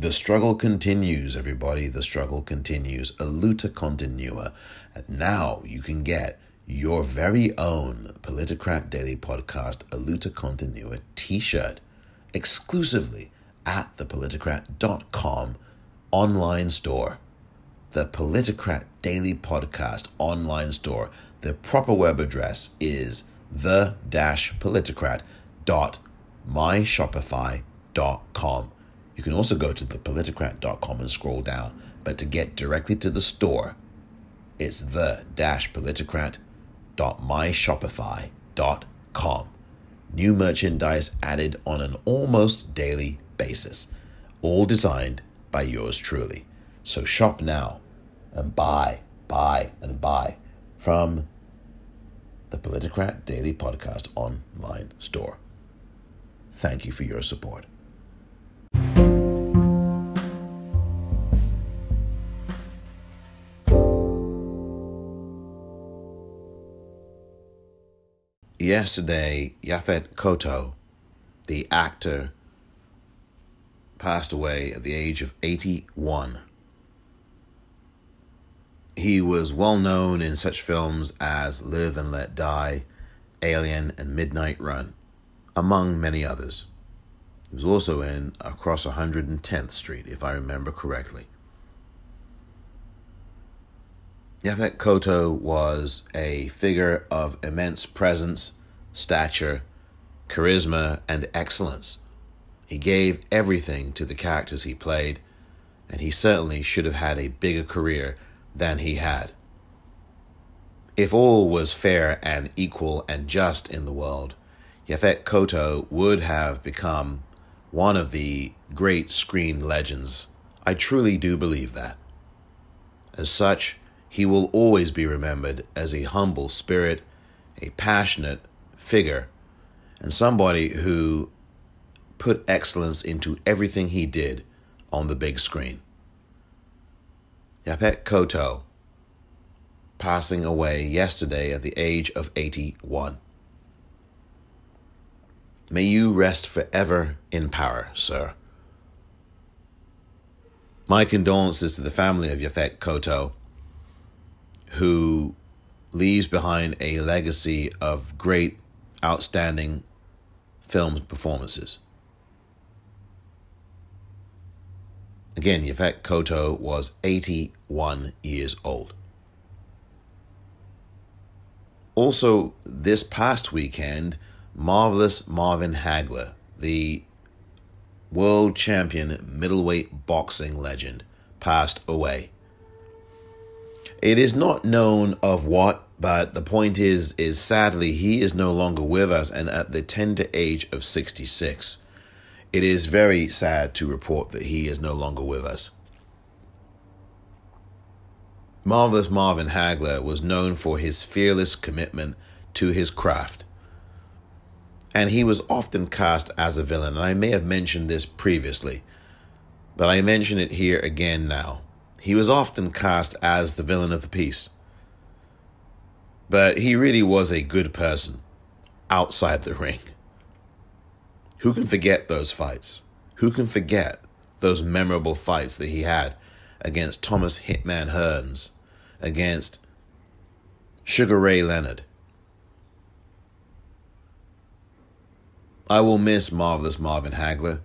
The struggle continues, everybody. The struggle continues. A luta continua. And now you can get your very own Politicrat Daily Podcast, a luta continua t shirt exclusively at the politicrat.com online store. The Politicrat Daily Podcast online store. The proper web address is the politicrat.myshopify.com. You can also go to thepoliticrat.com and scroll down, but to get directly to the store, it's the politicrat.myshopify.com. New merchandise added on an almost daily basis, all designed by yours truly. So shop now and buy, buy, and buy from the Politicrat Daily Podcast online store. Thank you for your support. Yesterday, Yaphet Kotto, the actor, passed away at the age of 81. He was well known in such films as Live and Let Die, Alien, and Midnight Run, among many others. He was also in Across 110th Street, if I remember correctly. Yaphet Kotto was a figure of immense presence, stature, charisma, and excellence. He gave everything to the characters he played, and he certainly should have had a bigger career than he had. If all was fair and equal and just in the world, Yaphet Kotto would have become one of the great screen legends. I truly do believe that. As such, he will always be remembered as a humble spirit, a passionate figure, and somebody who put excellence into everything he did on the big screen. Yaphet Kotto passing away yesterday at the age of 81. May you rest forever in power, sir. My condolences to the family of Yaphet Kotto who leaves behind a legacy of great, outstanding film performances. Again, Yaphet Kotto was 81 years old. Also, this past weekend, Marvelous Marvin Hagler, the world champion middleweight boxing legend, passed away. It is not known of what, but the point is, is sadly he is no longer with us, and at the tender age of sixty six, it is very sad to report that he is no longer with us. Marvelous Marvin Hagler was known for his fearless commitment to his craft. And he was often cast as a villain, and I may have mentioned this previously, but I mention it here again now. He was often cast as the villain of the piece. But he really was a good person outside the ring. Who can forget those fights? Who can forget those memorable fights that he had against Thomas Hitman Hearns, against Sugar Ray Leonard? I will miss Marvelous Marvin Hagler,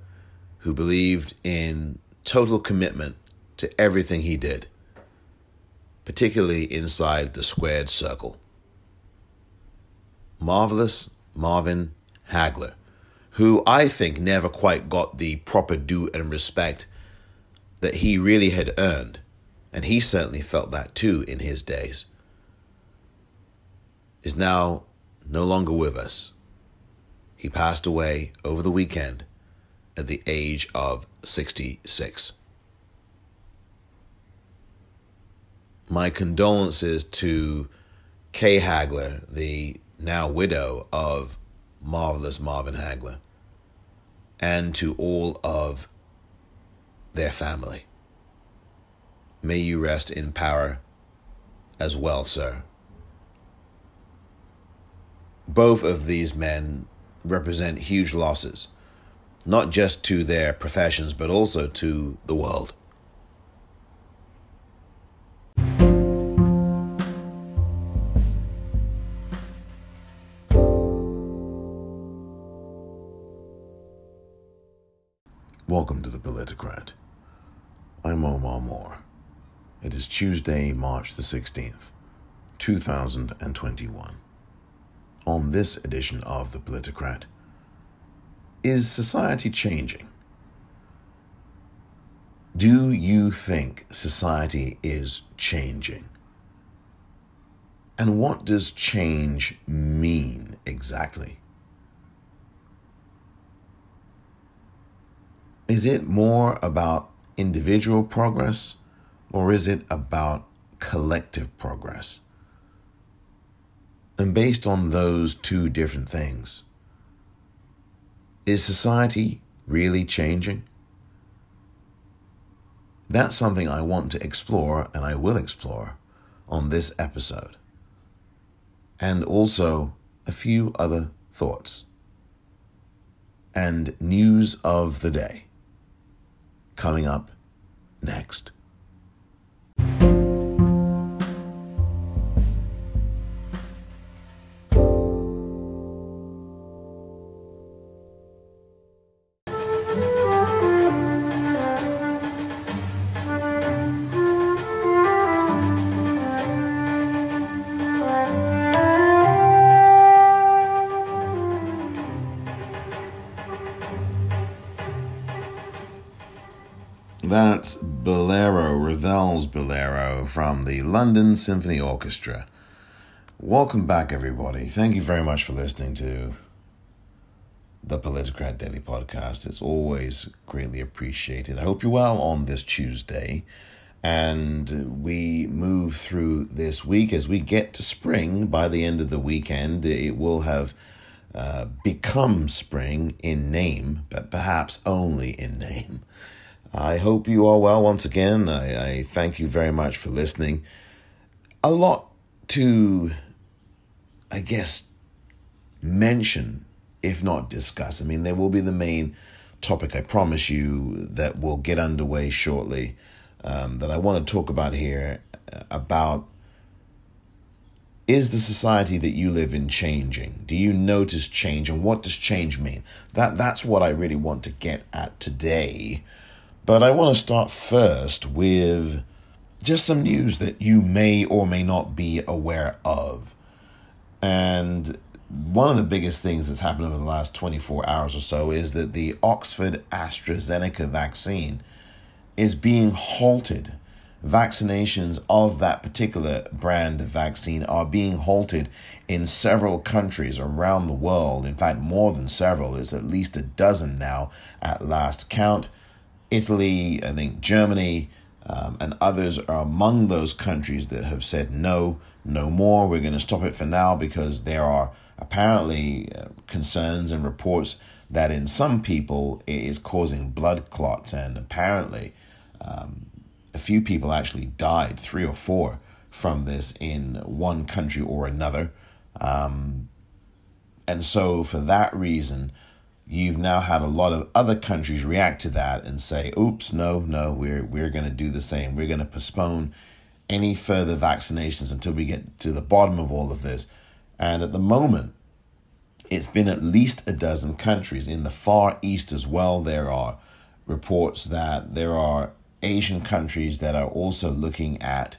who believed in total commitment to everything he did, particularly inside the squared circle. Marvelous Marvin Hagler, who I think never quite got the proper due and respect that he really had earned, and he certainly felt that too in his days, is now no longer with us. He passed away over the weekend at the age of 66. my condolences to Kay Hagler, the now widow of marvelous Marvin Hagler, and to all of their family. May you rest in power as well, sir. Both of these men represent huge losses not just to their professions, but also to the world. Welcome to the Politicrat. I'm Omar Moore. It is Tuesday, March the 16th, 2021. On this edition of the Politicrat, is society changing? Do you think society is changing? And what does change mean exactly? Is it more about individual progress or is it about collective progress? And based on those two different things, is society really changing? That's something I want to explore and I will explore on this episode. And also a few other thoughts and news of the day coming up next. The London Symphony Orchestra. Welcome back, everybody. Thank you very much for listening to the Politicrat Daily Podcast. It's always greatly appreciated. I hope you're well on this Tuesday. And we move through this week as we get to spring. By the end of the weekend, it will have uh, become spring in name, but perhaps only in name. I hope you are well once again. I, I thank you very much for listening. A lot to, I guess, mention, if not discuss. I mean, there will be the main topic, I promise you, that will get underway shortly, um, that I want to talk about here uh, about is the society that you live in changing? Do you notice change and what does change mean? That that's what I really want to get at today. But I want to start first with just some news that you may or may not be aware of. And one of the biggest things that's happened over the last 24 hours or so is that the Oxford AstraZeneca vaccine is being halted. Vaccinations of that particular brand of vaccine are being halted in several countries around the world. In fact, more than several, it's at least a dozen now at last count. Italy, I think Germany, um, and others are among those countries that have said no, no more. We're going to stop it for now because there are apparently uh, concerns and reports that in some people it is causing blood clots, and apparently um, a few people actually died, three or four, from this in one country or another. Um, and so, for that reason, you've now had a lot of other countries react to that and say, "Oops, no, no, we're we're going to do the same. We're going to postpone any further vaccinations until we get to the bottom of all of this." And at the moment, it's been at least a dozen countries in the Far East as well. There are reports that there are Asian countries that are also looking at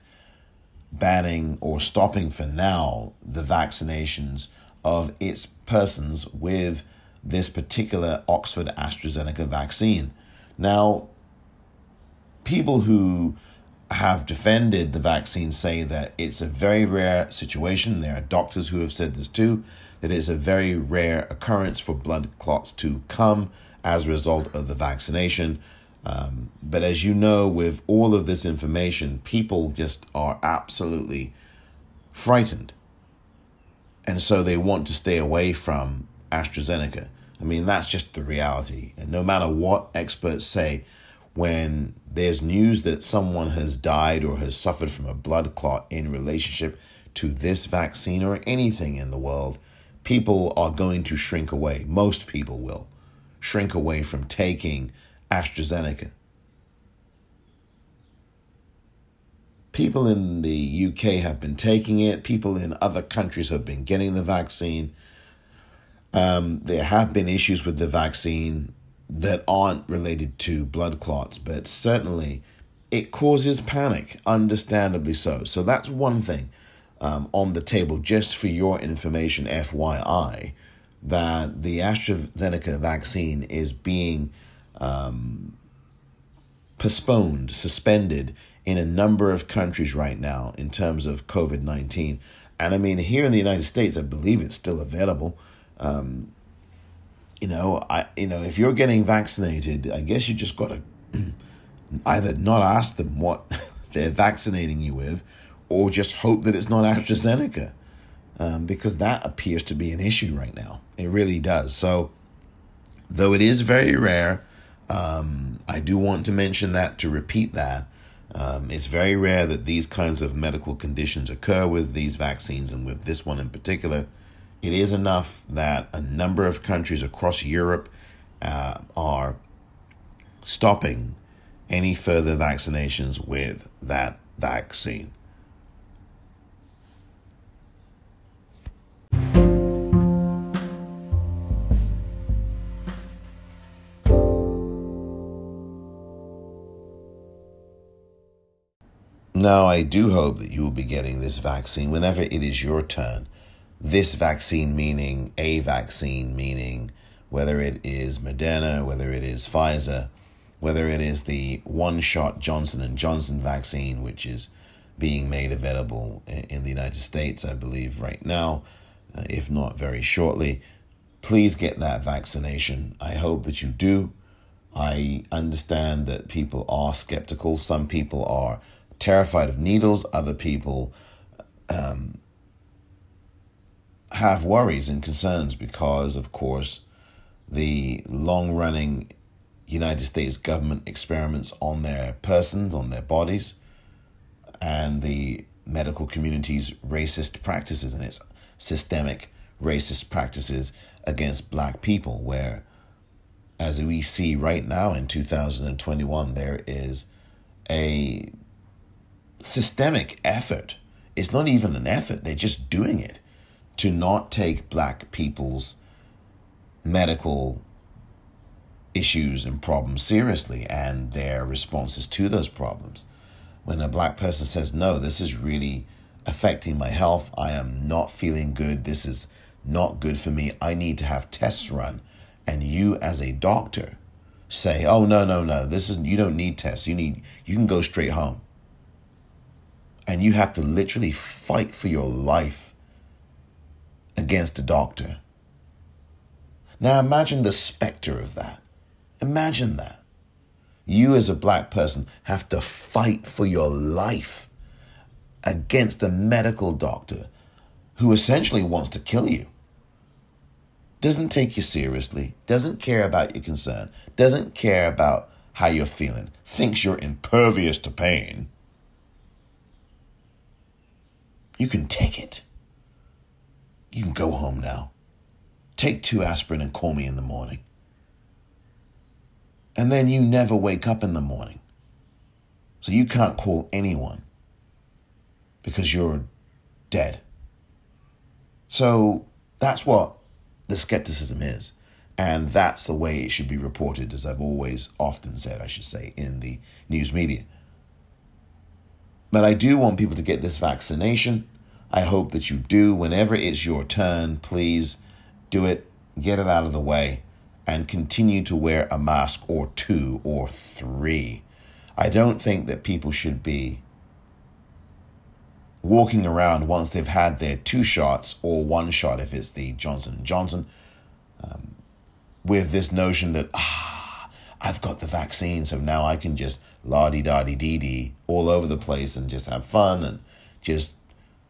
banning or stopping for now the vaccinations of its persons with this particular Oxford AstraZeneca vaccine. Now, people who have defended the vaccine say that it's a very rare situation. There are doctors who have said this too, that it's a very rare occurrence for blood clots to come as a result of the vaccination. Um, but as you know, with all of this information, people just are absolutely frightened. And so they want to stay away from AstraZeneca. I mean, that's just the reality. And no matter what experts say, when there's news that someone has died or has suffered from a blood clot in relationship to this vaccine or anything in the world, people are going to shrink away. Most people will. shrink away from taking AstraZeneca. People in the UK have been taking it. People in other countries have been getting the vaccine. Um, there have been issues with the vaccine that aren't related to blood clots, but certainly it causes panic, understandably so. So that's one thing um, on the table, just for your information, FYI, that the AstraZeneca vaccine is being um, postponed, suspended in a number of countries right now in terms of COVID 19. And I mean, here in the United States, I believe it's still available. Um, you know, I you know, if you're getting vaccinated, I guess you just got to either not ask them what they're vaccinating you with, or just hope that it's not AstraZeneca, um, because that appears to be an issue right now. It really does. So, though it is very rare, um, I do want to mention that to repeat that um, it's very rare that these kinds of medical conditions occur with these vaccines, and with this one in particular. It is enough that a number of countries across Europe uh, are stopping any further vaccinations with that vaccine. Now, I do hope that you will be getting this vaccine whenever it is your turn. This vaccine meaning a vaccine, meaning whether it is Moderna, whether it is Pfizer, whether it is the one-shot Johnson and Johnson vaccine, which is being made available in the United States, I believe, right now, uh, if not very shortly. Please get that vaccination. I hope that you do. I understand that people are skeptical. Some people are terrified of needles. Other people um, have worries and concerns because, of course, the long running United States government experiments on their persons, on their bodies, and the medical community's racist practices and its systemic racist practices against black people, where, as we see right now in 2021, there is a systemic effort. It's not even an effort, they're just doing it to not take black people's medical issues and problems seriously and their responses to those problems. When a black person says, No, this is really affecting my health, I am not feeling good, this is not good for me, I need to have tests run. And you, as a doctor, say, Oh, no, no, no, this is, you don't need tests, you need, you can go straight home. And you have to literally fight for your life against a doctor. Now imagine the specter of that. Imagine that. You, as a black person, have to fight for your life against a medical doctor who essentially wants to kill you. Doesn't take you seriously, doesn't care about your concern, doesn't care about how you're feeling, thinks you're impervious to pain you can take it. You can go home now. Take two aspirin and call me in the morning. And then you never wake up in the morning. So you can't call anyone because you're dead. So that's what the skepticism is. And that's the way it should be reported, as I've always often said, I should say, in the news media. But I do want people to get this vaccination. I hope that you do. Whenever it's your turn, please do it, get it out of the way, and continue to wear a mask or two or three. I don't think that people should be walking around once they've had their two shots or one shot if it's the Johnson Johnson um, with this notion that ah I've got the vaccine so now I can just la di da di dee dee all over the place and just have fun and just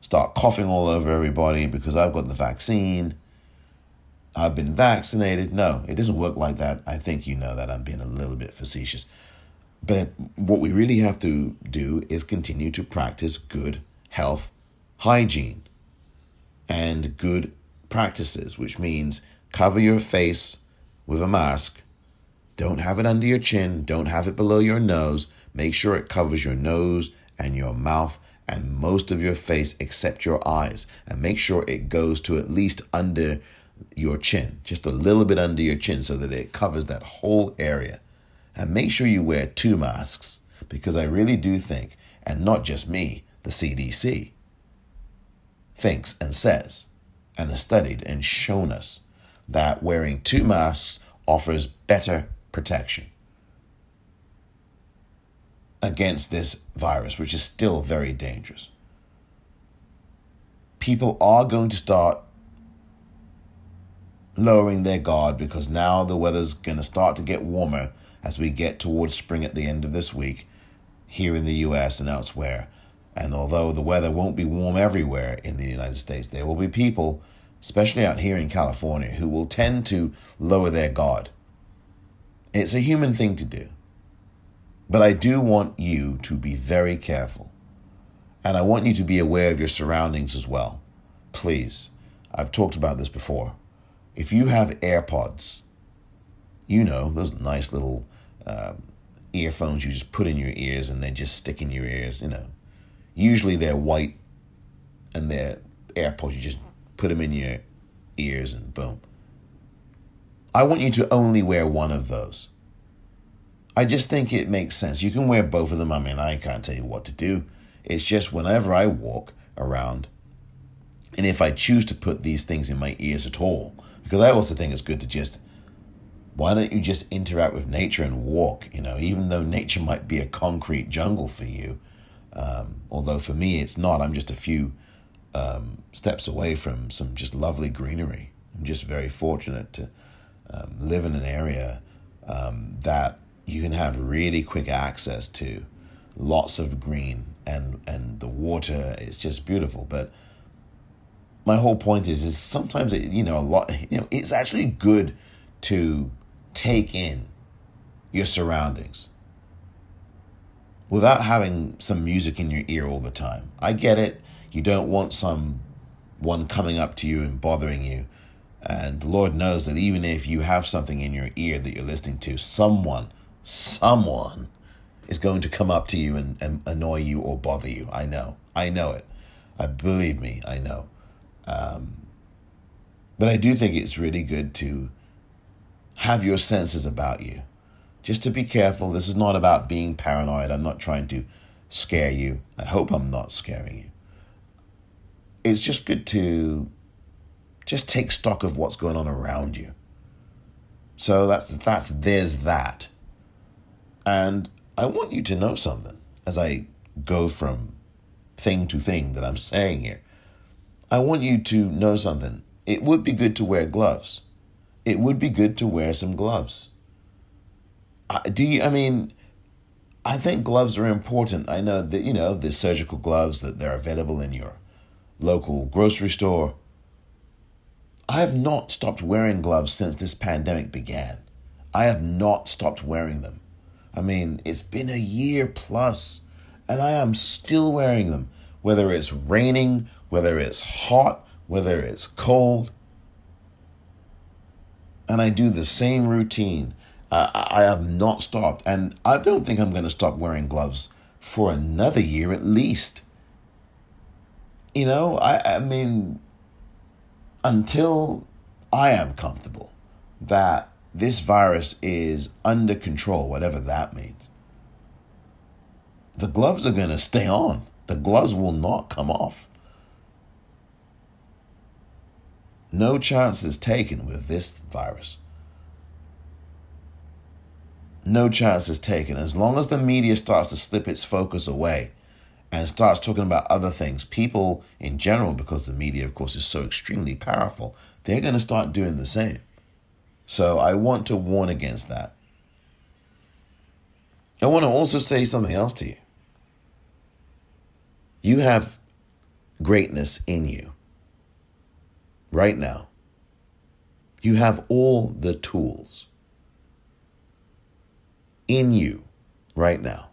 start coughing all over everybody because I've got the vaccine. I've been vaccinated. No, it doesn't work like that. I think you know that I'm being a little bit facetious. But what we really have to do is continue to practice good health hygiene and good practices, which means cover your face with a mask. Don't have it under your chin. Don't have it below your nose. Make sure it covers your nose and your mouth and most of your face except your eyes. And make sure it goes to at least under your chin, just a little bit under your chin so that it covers that whole area. And make sure you wear two masks because I really do think, and not just me, the CDC thinks and says and has studied and shown us that wearing two masks offers better protection against this virus, which is still very dangerous. People are going to start lowering their guard because now the weather's going to start to get warmer as we get towards spring at the end of this week here in the US and elsewhere. And although the weather won't be warm everywhere in the United States, there will be people, especially out here in California, who will tend to lower their guard. It's a human thing to do. But I do want you to be very careful. And I want you to be aware of your surroundings as well. Please. I've talked about this before. If you have AirPods, you know, those nice little uh, earphones you just put in your ears and they just stick in your ears, you know. Usually they're white and they're AirPods. You just put them in your ears and boom. I want you to only wear one of those. I just think it makes sense. You can wear both of them. I mean, I can't tell you what to do. It's just whenever I walk around, and if I choose to put these things in my ears at all, because I also think it's good to just, why don't you just interact with nature and walk? You know, even though nature might be a concrete jungle for you, um, although for me it's not. I'm just a few um, steps away from some just lovely greenery. I'm just very fortunate to um, live in an area um, that you can have really quick access to lots of green and and the water is just beautiful. But my whole point is is sometimes it, you know a lot you know it's actually good to take in your surroundings without having some music in your ear all the time. I get it. You don't want some one coming up to you and bothering you. And the lord knows that even if you have something in your ear that you're listening to someone someone is going to come up to you and, and annoy you or bother you. I know. I know it. I believe me, I know. Um, but I do think it's really good to have your senses about you. Just to be careful. This is not about being paranoid. I'm not trying to scare you. I hope I'm not scaring you. It's just good to just take stock of what's going on around you. So that's that's there's that. And I want you to know something as I go from thing to thing that I'm saying here. I want you to know something. It would be good to wear gloves. It would be good to wear some gloves. do you, I mean, I think gloves are important. I know that, you know, the surgical gloves that they're available in your local grocery store. I have not stopped wearing gloves since this pandemic began. I have not stopped wearing them. I mean, it's been a year plus, and I am still wearing them, whether it's raining, whether it's hot, whether it's cold. And I do the same routine. I, I have not stopped, and I don't think I'm going to stop wearing gloves for another year at least. You know, I, I mean, until I am comfortable that this virus is under control, whatever that means. The gloves are going to stay on. The gloves will not come off. No chances taken with this virus. No chances taken. As long as the media starts to slip its focus away and starts talking about other things, people in general, because the media, of course, is so extremely powerful, they're going to start doing the same. So I want to warn against that. I want to also say something else to you. You have greatness in you right now. You have all the tools in you right now.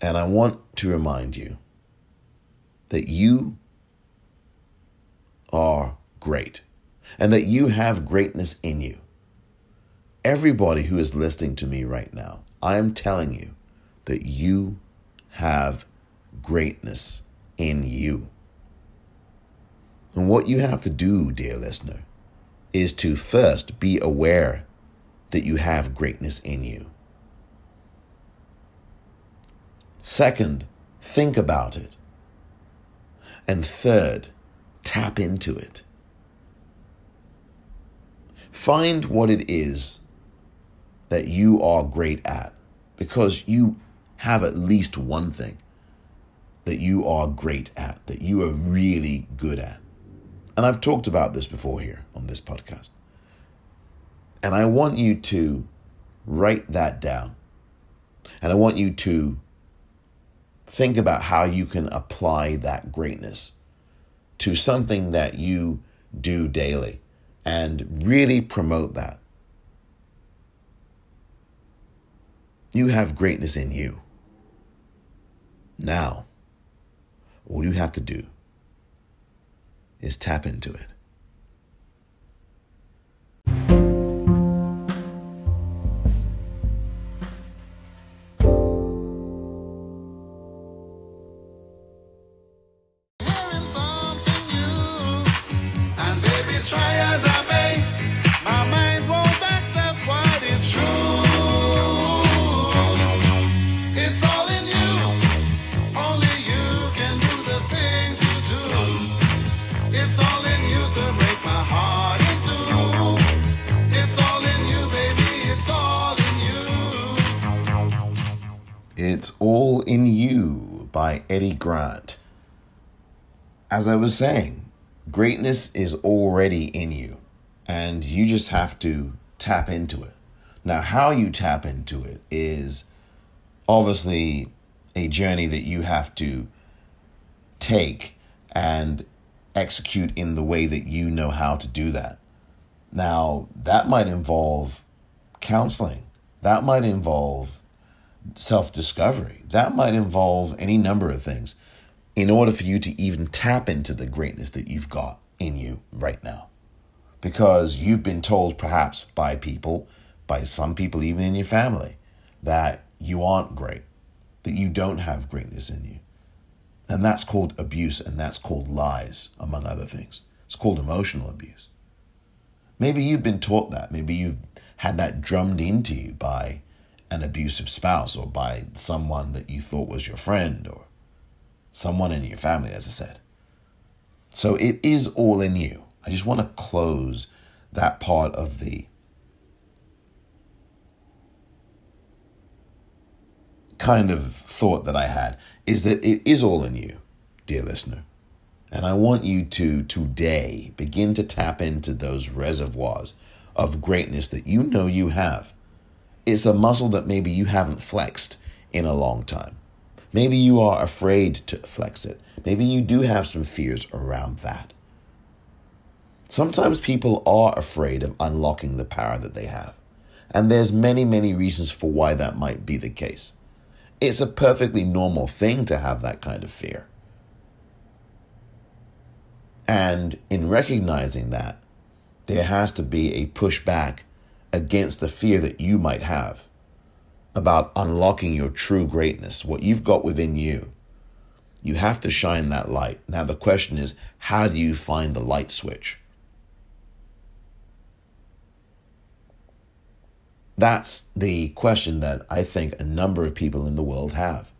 And I want to remind you that you are great. And that you have greatness in you. Everybody who is listening to me right now, I am telling you that you have greatness in you. And what you have to do, dear listener, is to first be aware that you have greatness in you. Second, think about it. And third, tap into it. Find what it is that you are great at because you have at least one thing that you are great at, that you are really good at. And I've talked about this before here on this podcast. And I want you to write that down. And I want you to think about how you can apply that greatness to something that you do daily and really promote that. You have greatness in you. Now, all you have to do is tap into it. As I was saying, greatness is already in you, and you just have to tap into it. Now, how you tap into it is obviously a journey that you have to take and execute in the way that you know how to do that. Now, that might involve counseling, that might involve self discovery. That might involve any number of things in order for you to even tap into the greatness that you've got in you right now. Because you've been told, perhaps by people, by some people, even in your family, that you aren't great, that you don't have greatness in you. And that's called abuse and that's called lies, among other things. It's called emotional abuse. Maybe you've been taught that. Maybe you've had that drummed into you by an abusive spouse or by someone that you thought was your friend or someone in your family, as I said. So it is all in you. I just want to close that part of the kind of thought that I had is that it is all in you, dear listener. And I want you to today begin to tap into those reservoirs of greatness that you know you have it's a muscle that maybe you haven't flexed in a long time. Maybe you are afraid to flex it. Maybe you do have some fears around that. Sometimes people are afraid of unlocking the power that they have. And there's many, many reasons for why that might be the case. It's a perfectly normal thing to have that kind of fear. And in recognizing that, there has to be a pushback against the fear that you might have about unlocking your true greatness, what you've got within you. You have to shine that light. Now, the question is how do you find the light switch? That's the question that I think a number of people in the world have.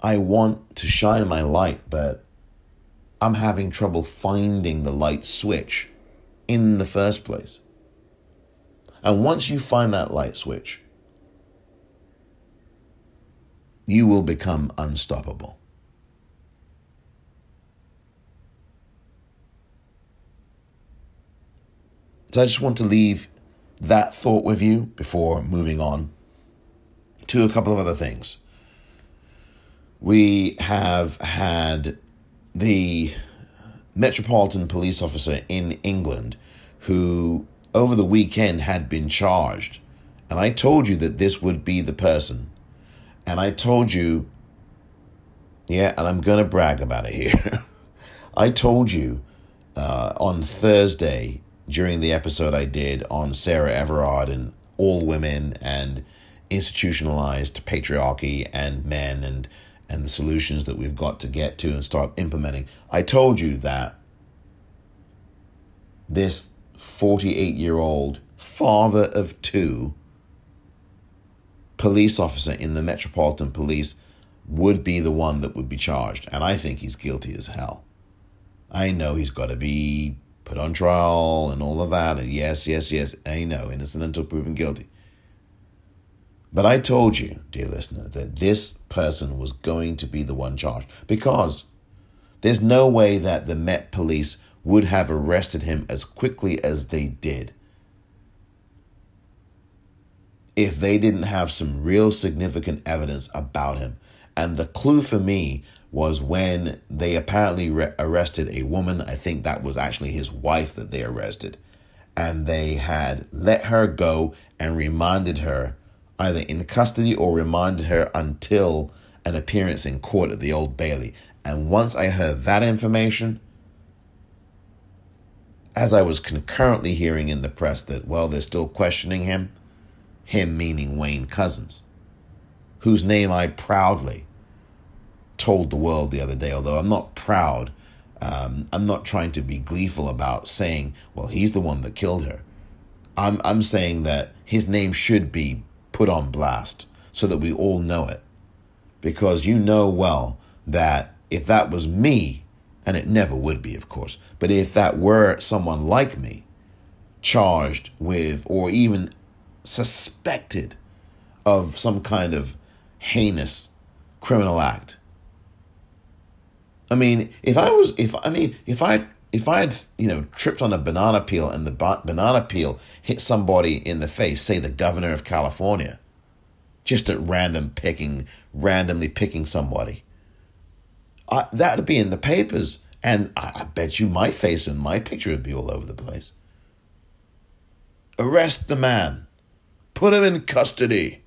I want to shine my light, but I'm having trouble finding the light switch in the first place. And once you find that light switch, you will become unstoppable. So I just want to leave that thought with you before moving on to a couple of other things. We have had the Metropolitan Police Officer in England who over the weekend had been charged. And I told you that this would be the person. And I told you, yeah, and I'm going to brag about it here. I told you uh, on Thursday during the episode I did on Sarah Everard and all women and institutionalized patriarchy and men and and the solutions that we've got to get to and start implementing. I told you that this 48 year old father of two police officer in the Metropolitan Police would be the one that would be charged. And I think he's guilty as hell. I know he's got to be put on trial and all of that. And yes, yes, yes, I know, innocent until proven guilty. But I told you, dear listener, that this person was going to be the one charged because there's no way that the Met Police would have arrested him as quickly as they did if they didn't have some real significant evidence about him. And the clue for me was when they apparently re- arrested a woman. I think that was actually his wife that they arrested. And they had let her go and remanded her either in custody or remanded her until an appearance in court at the Old Bailey. And once I heard that information, as I was concurrently hearing in the press that, well, they're still questioning him, him meaning Wayne Couzens, whose name I proudly told the world the other day, although I'm not proud. Um, I'm not trying to be gleeful about saying, well, he's the one that killed her. I'm, I'm saying that his name should be put on blast so that we all know it. Because you know well that if that was me, and it never would be, of course, but if that were someone like me, charged with or even suspected of some kind of heinous criminal act. I mean, if I was, if I mean, if I if I had, you know, tripped on a banana peel and the banana peel hit somebody in the face, say the governor of California, just at random picking, randomly picking somebody, I, that would be in the papers. And I, I bet you my face and my picture would be all over the place. Arrest the man. Put him in custody.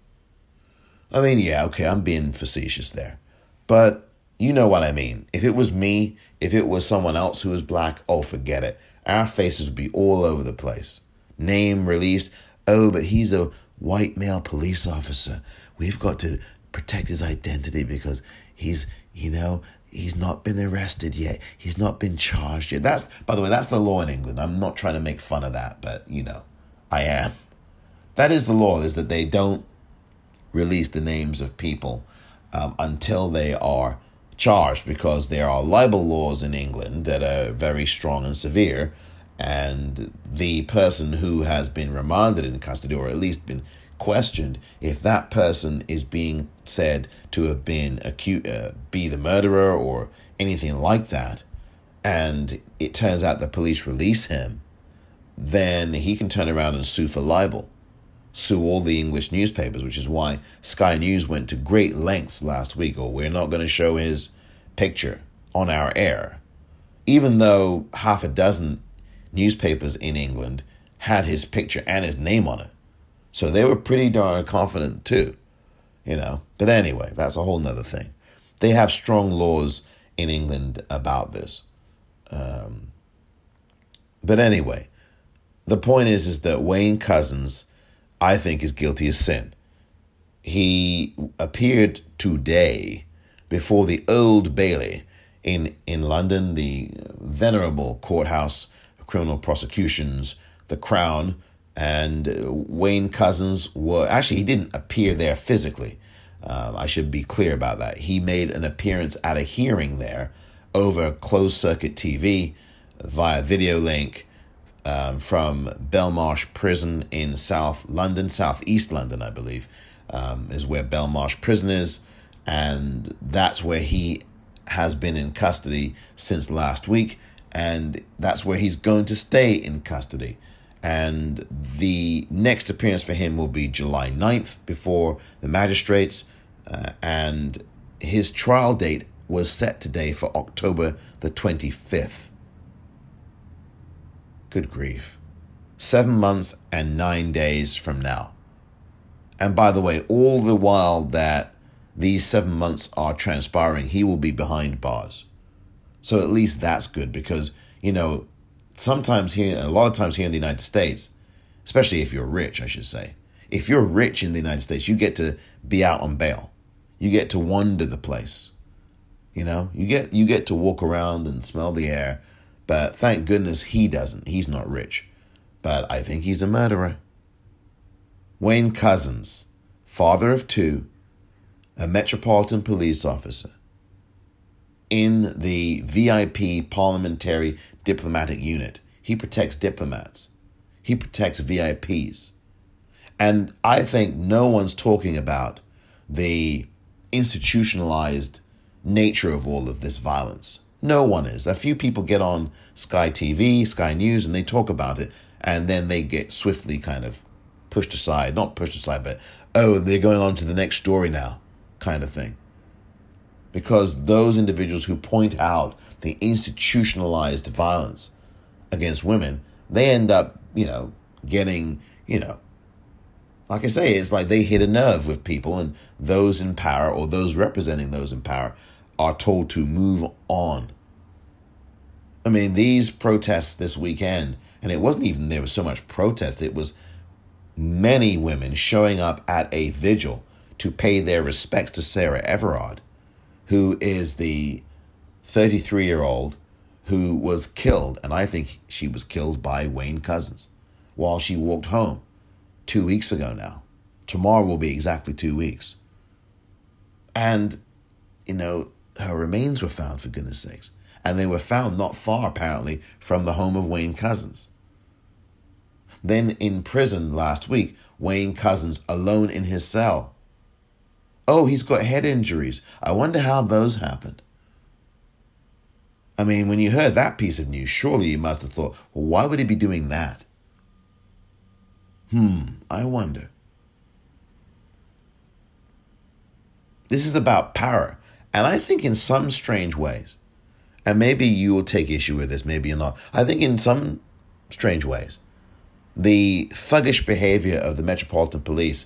I mean, yeah, okay, I'm being facetious there. But you know what I mean. If it was me, if it was someone else who was black, oh, forget it. Our faces would be all over the place. Name released. Oh, but he's a white male police officer. We've got to protect his identity because he's, you know, he's not been arrested yet. He's not been charged yet. That's, by the way, that's the law in England. I'm not trying to make fun of that, but, you know, I am. That is the law, is that they don't release the names of people um, until they are charged because there are libel laws in England that are very strong and severe. And the person who has been remanded in custody, or at least been questioned, if that person is being said to have been acute, uh, be the murderer or anything like that, and it turns out the police release him, then he can turn around and sue for libel sue all the English newspapers, which is why Sky News went to great lengths last week. Or we're not going to show his picture on our air, even though half a dozen newspapers in England had his picture and his name on it. So they were pretty darn confident too, you know. But anyway, that's a whole nother thing. They have strong laws in England about this. Um, but anyway, the point is, is that Wayne Couzens I think is guilty as sin. He appeared today before the Old Bailey in, in London, the venerable courthouse of criminal prosecutions, the Crown, and Wayne Couzens were actually, he didn't appear there physically. Um, I should be clear about that. He made an appearance at a hearing there over closed circuit TV via video link um, from Belmarsh Prison in South London, South East London, I believe, um, is where Belmarsh Prison is. And that's where he has been in custody since last week. And that's where he's going to stay in custody. And the next appearance for him will be July 9th before the magistrates. Uh, and his trial date was set today for October the 25th. Good grief. Seven months and nine days from now. And by the way, all the while that these seven months are transpiring, he will be behind bars. So at least that's good because, you know, sometimes here, a lot of times here in the United States, especially if you're rich, I should say, if you're rich in the United States, you get to be out on bail. You get to wander the place. You know, you get you get to walk around and smell the air, but thank goodness he doesn't. He's not rich. But I think he's a murderer. Wayne Couzens, father of two, a metropolitan police officer in the VIP parliamentary diplomatic unit. He protects diplomats. He protects VIPs. And I think no one's talking about the institutionalized nature of all of this violence. No one is. A few people get on Sky TV, Sky News, and they talk about it, and then they get swiftly kind of pushed aside. Not pushed aside, but, oh, they're going on to the next story now, kind of thing. Because those individuals who point out the institutionalized violence against women, they end up, you know, getting, you know, like I say, it's like they hit a nerve with people, and those in power or those representing those in power are told to move on. I mean, these protests this weekend, and it wasn't even there was so much protest, it was many women showing up at a vigil to pay their respects to Sarah Everard, who is the 33 year old who was killed, and I think she was killed by Wayne Couzens while she walked home two weeks ago now. Tomorrow will be exactly two weeks. And, you know, her remains were found, for goodness sakes. And they were found not far, apparently, from the home of Wayne Couzens. Then in prison last week, Wayne Couzens alone in his cell. Oh, he's got head injuries. I wonder how those happened. I mean, when you heard that piece of news, surely you must have thought, well, why would he be doing that? Hmm, I wonder. This is about power. And I think in some strange ways, and maybe you will take issue with this, maybe you're not. I think in some strange ways, the thuggish behavior of the Metropolitan Police,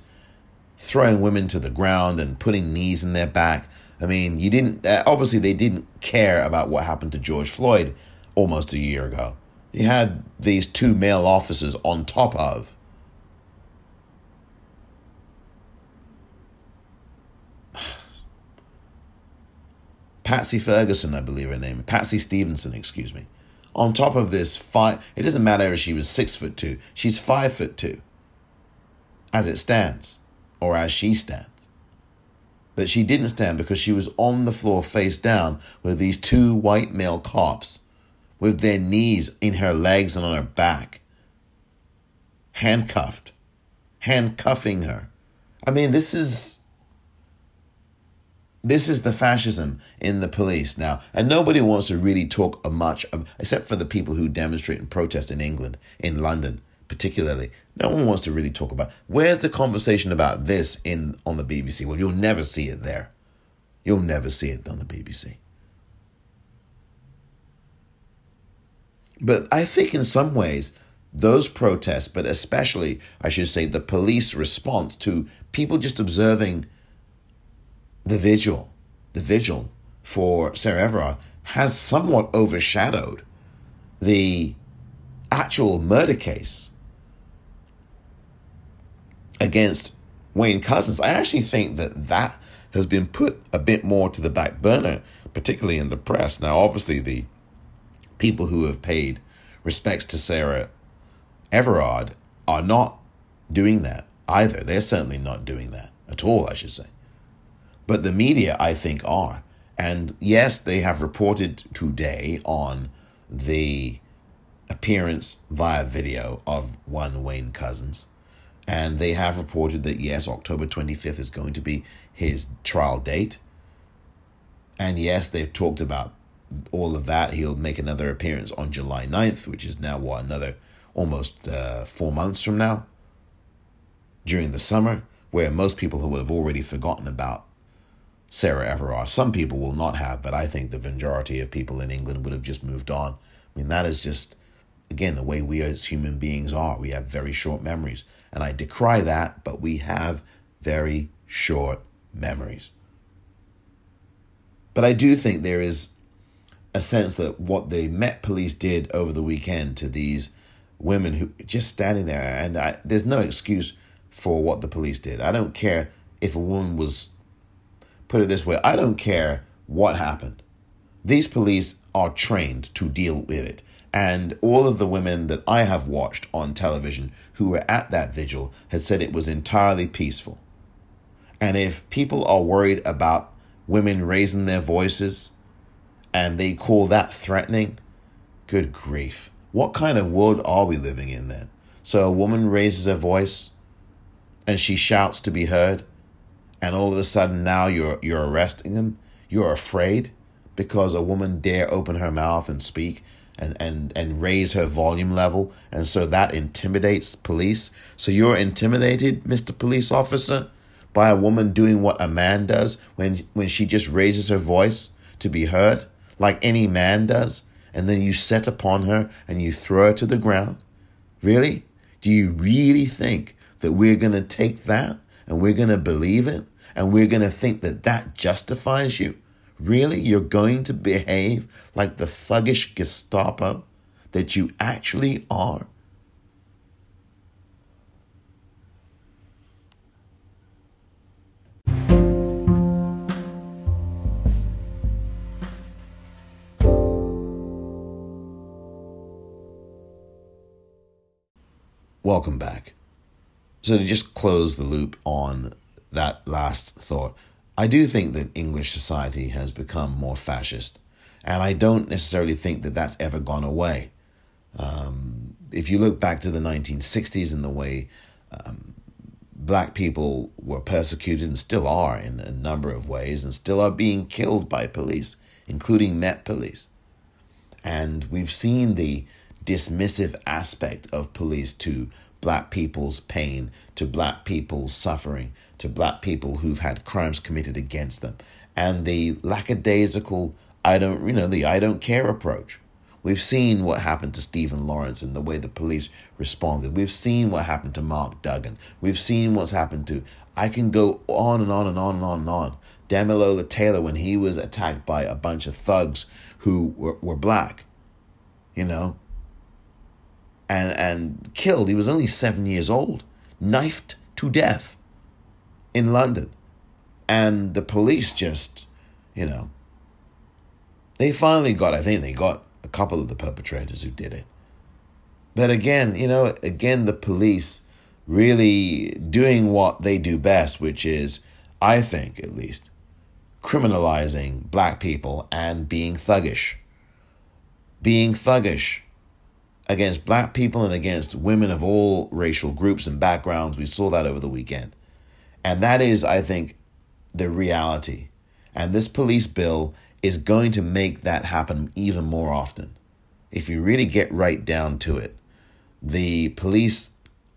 throwing women to the ground and putting knees in their back. I mean, you didn't, uh, obviously, they didn't care about what happened to George Floyd almost a year ago. You had these two male officers on top of Patsy Ferguson, I believe her name, Patsy Stevenson, excuse me. On top of this, five, it doesn't matter if she was six foot two, she's five foot two, as it stands, or as she stands. But she didn't stand because she was on the floor face down with these two white male cops with their knees in her legs and on her back, handcuffed, handcuffing her. I mean, this is this is the fascism in the police now, and nobody wants to really talk much, except for the people who demonstrate and protest in England, in London particularly. No one wants to really talk about. Where's the conversation about this in on the BBC? Well, you'll never see it there. You'll never see it on the BBC. But I think in some ways, those protests, but especially, I should say, the police response to people just observing the vigil, the vigil for Sarah Everard has somewhat overshadowed the actual murder case against Wayne Couzens. I actually think that that has been put a bit more to the back burner, particularly in the press. Now, obviously, the people who have paid respects to Sarah Everard are not doing that either. They're certainly not doing that at all, I should say. But the media, I think, are. And yes, they have reported today on the appearance via video of one Wayne Couzens. And they have reported that, yes, October 25th is going to be his trial date. And yes, they've talked about all of that. He'll make another appearance on July 9th, which is now, what, another almost uh, four months from now, during the summer, where most people would have already forgotten about Sarah Everard. Some people will not have, but I think the majority of people in England would have just moved on. I mean, that is just, again, the way we as human beings are. We have very short memories. And I decry that, but we have very short memories. But I do think there is a sense that what the Met Police did over the weekend to these women who just standing there, and I, there's no excuse for what the police did. I don't care if a woman was, put it this way, I don't care what happened. These police are trained to deal with it. And all of the women that I have watched on television who were at that vigil had said it was entirely peaceful. And if people are worried about women raising their voices and they call that threatening, good grief. What kind of world are we living in then? So a woman raises her voice and she shouts to be heard, and all of a sudden now you're you're arresting them. You're afraid because a woman dare open her mouth and speak and, and, and raise her volume level, and so that intimidates police. So you're intimidated, Mr. Police Officer, by a woman doing what a man does when when she just raises her voice to be heard, like any man does, and then you set upon her and you throw her to the ground. Really? Do you really think that we're going to take that and we're going to believe it and we're going to think that that justifies you? Really? You're going to behave like the thuggish Gestapo that you actually are? Welcome back. So, to just close the loop on that last thought, I do think that English society has become more fascist, and I don't necessarily think that that's ever gone away. Um, if you look back to the 1960s and the way um, black people were persecuted and still are in a number of ways and still are being killed by police, including Met police. And we've seen the dismissive aspect of police to black people's pain, to black people's suffering, to black people who've had crimes committed against them, and the lackadaisical, I don't, you know, the I don't care approach. We've seen what happened to Stephen Lawrence and the way the police responded. We've seen what happened to Mark Duggan. We've seen what's happened to, I can go on and on and on and on and on. Damilola Taylor, when he was attacked by a bunch of thugs who were, were black, you know, and, and killed. He was only seven years old, knifed to death in London. And the police just, you know, they finally got, I think they got a couple of the perpetrators who did it. But again, you know, again, the police really doing what they do best, which is, I think at least, criminalizing black people and being thuggish. Being thuggish against black people and against women of all racial groups and backgrounds. We saw that over the weekend. And that is, I think, the reality. And this police bill is going to make that happen even more often. If you really get right down to it, the police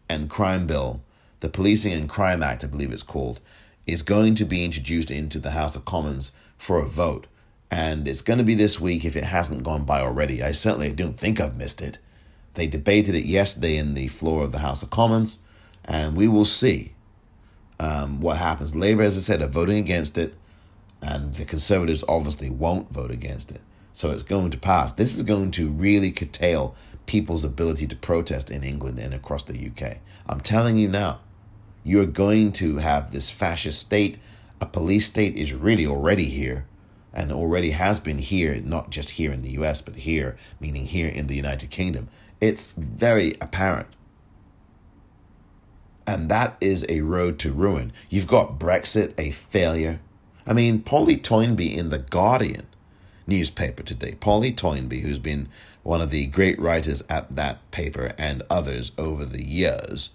and crime bill, the Policing and Crime Act, I believe it's called, is going to be introduced into the House of Commons for a vote. And it's going to be this week if it hasn't gone by already. I certainly don't think I've missed it. They debated it yesterday in the floor of the House of Commons, and we will see um, what happens. Labour, as I said, are voting against it, and the Conservatives obviously won't vote against it. So it's going to pass. This is going to really curtail people's ability to protest in England and across the UK. I'm telling you now, you're going to have this fascist state. A police state is really already here and already has been here, not just here in the US, but here, meaning here in the United Kingdom. It's very apparent. And that is a road to ruin. You've got Brexit, a failure. I mean, Polly Toynbee in The Guardian newspaper today, Polly Toynbee, who's been one of the great writers at that paper and others over the years,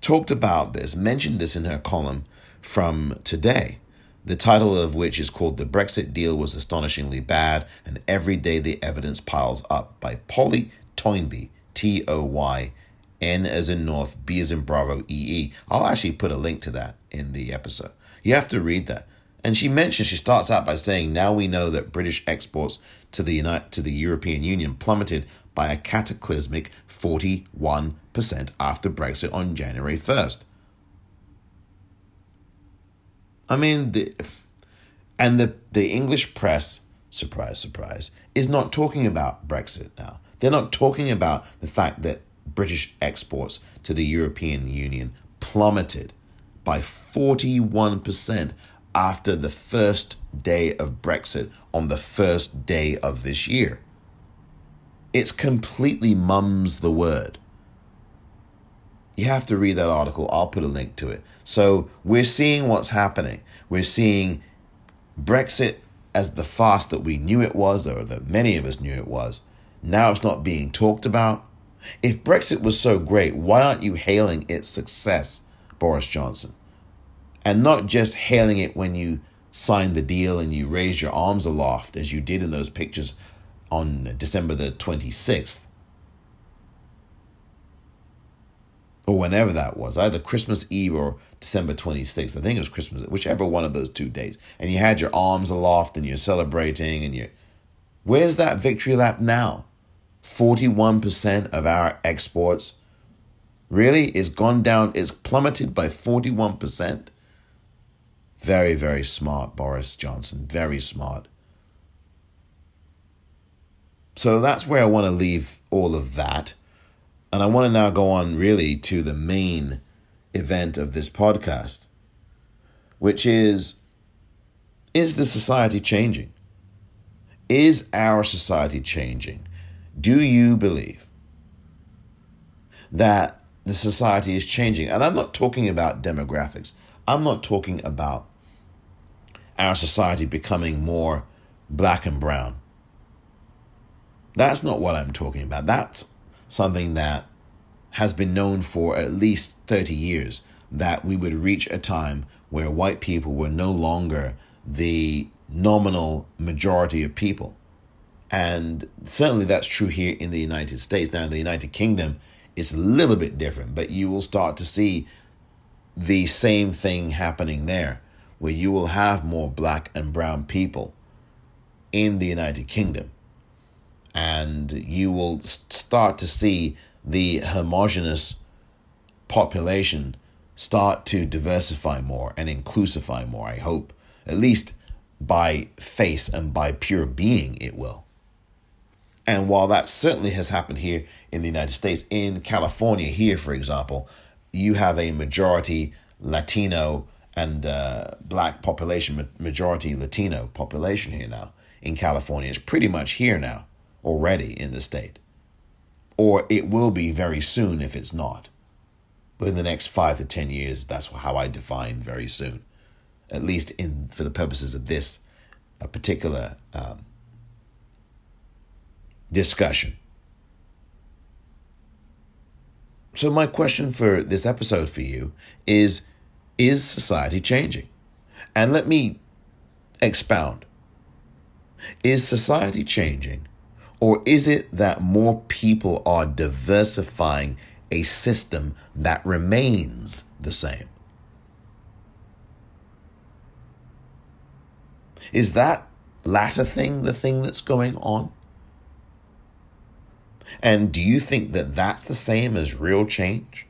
talked about this, mentioned this in her column from today, the title of which is called The Brexit Deal Was Astonishingly Bad, and Every Day the Evidence Piles Up by Polly Toynbee, T O Y N as in North, B as in Bravo, E E. I'll actually put a link to that in the episode. You have to read that. And she mentions, she starts out by saying, now we know that British exports to the United, to the European Union plummeted by a cataclysmic 41% after Brexit on January 1st. I mean, the, And the, the English press, surprise, surprise, is not talking about Brexit now. They're not talking about the fact that British exports to the European Union plummeted by 41% after the first day of Brexit on the first day of this year. It's completely mums the word. You have to read that article. I'll put a link to it. So we're seeing what's happening. We're seeing Brexit as the farce that we knew it was, or that many of us knew it was. Now it's not being talked about. If Brexit was so great, why aren't you hailing its success, Boris Johnson? And not just hailing it when you sign the deal and you raise your arms aloft, as you did in those pictures on December the 26th. Or whenever that was, either Christmas Eve or December 26th. I think it was Christmas, whichever one of those two days. And you had your arms aloft and you're celebrating and you're. Where's that victory lap now? 41% of our exports really is gone down, it's plummeted by 41%. Very, very smart, Boris Johnson. Very smart. So that's where I want to leave all of that. And I want to now go on really to the main event of this podcast, which is Is the society changing? Is our society changing? Do you believe that the society is changing? And I'm not talking about demographics, I'm not talking about our society becoming more black and brown. That's not what I'm talking about. That's something that has been known for at least 30 years that we would reach a time where white people were no longer the nominal majority of people. And certainly that's true here in the United States. Now, in the United Kingdom, it's a little bit different, but you will start to see the same thing happening there, where you will have more black and brown people in the United Kingdom. And you will start to see the homogenous population start to diversify more and inclusify more, I hope. At least by face and by pure being, it will. And while that certainly has happened here in the United States, in California, here, for example, you have a majority Latino and uh, black population, majority Latino population here now in California. It's pretty much here now already in the state or it will be very soon if it's not. Within the next five to ten years, that's how I define very soon, at least in for the purposes of this a particular um, discussion. So my question for this episode for you is: Is society changing? And let me expound. Is society changing or is it that more people are diversifying a system that remains the same? Is that latter thing the thing that's going on? And do you think that that's the same as real change?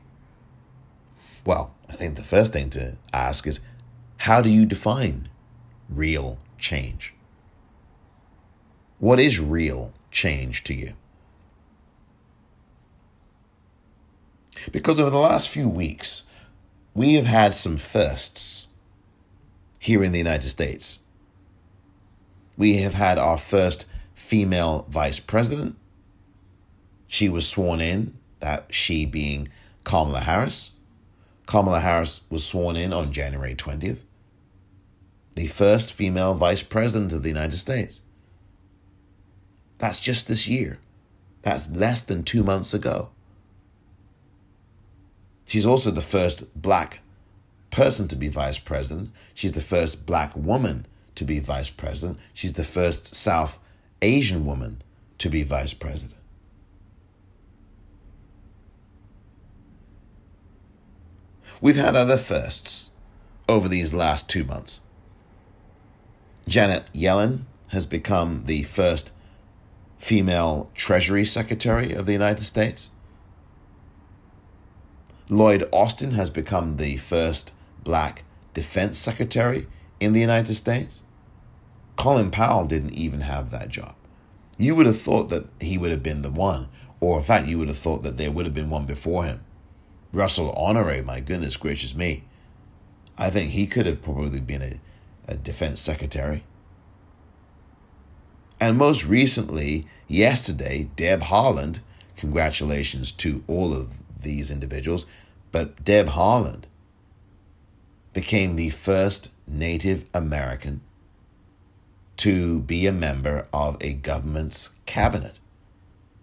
Well, I think the first thing to ask is how do you define real change? What is real change to you? Because over the last few weeks, we have had some firsts here in the United States. We have had our first female vice president. She was sworn in, that she being Kamala Harris. Kamala Harris was sworn in on January 20th, the first female vice president of the United States. That's just this year. That's less than two months ago. She's also the first black person to be vice president. She's the first black woman to be vice president. She's the first South Asian woman to be vice president. We've had other firsts over these last two months. Janet Yellen has become the first female Treasury Secretary of the United States. Lloyd Austin has become the first black defense secretary in the United States. Colin Powell didn't even have that job. You would have thought that he would have been the one, or in fact, you would have thought that there would have been one before him. Russell Honore, my goodness gracious me. I think he could have probably been a, a defense secretary. And most recently, yesterday, Deb Haaland, congratulations to all of these individuals, but Deb Haaland became the first Native American to be a member of a government's cabinet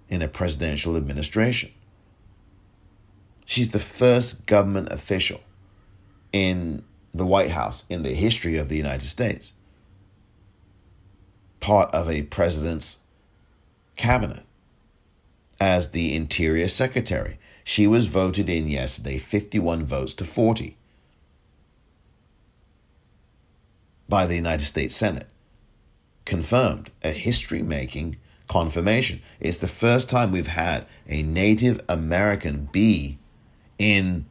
in a presidential administration. She's the first government official in the White House in the history of the United States, part of a president's cabinet as the Interior Secretary. She was voted in yesterday, 51 votes to 40, by the United States Senate. Confirmed, a history making confirmation. It's the first time we've had a Native American be in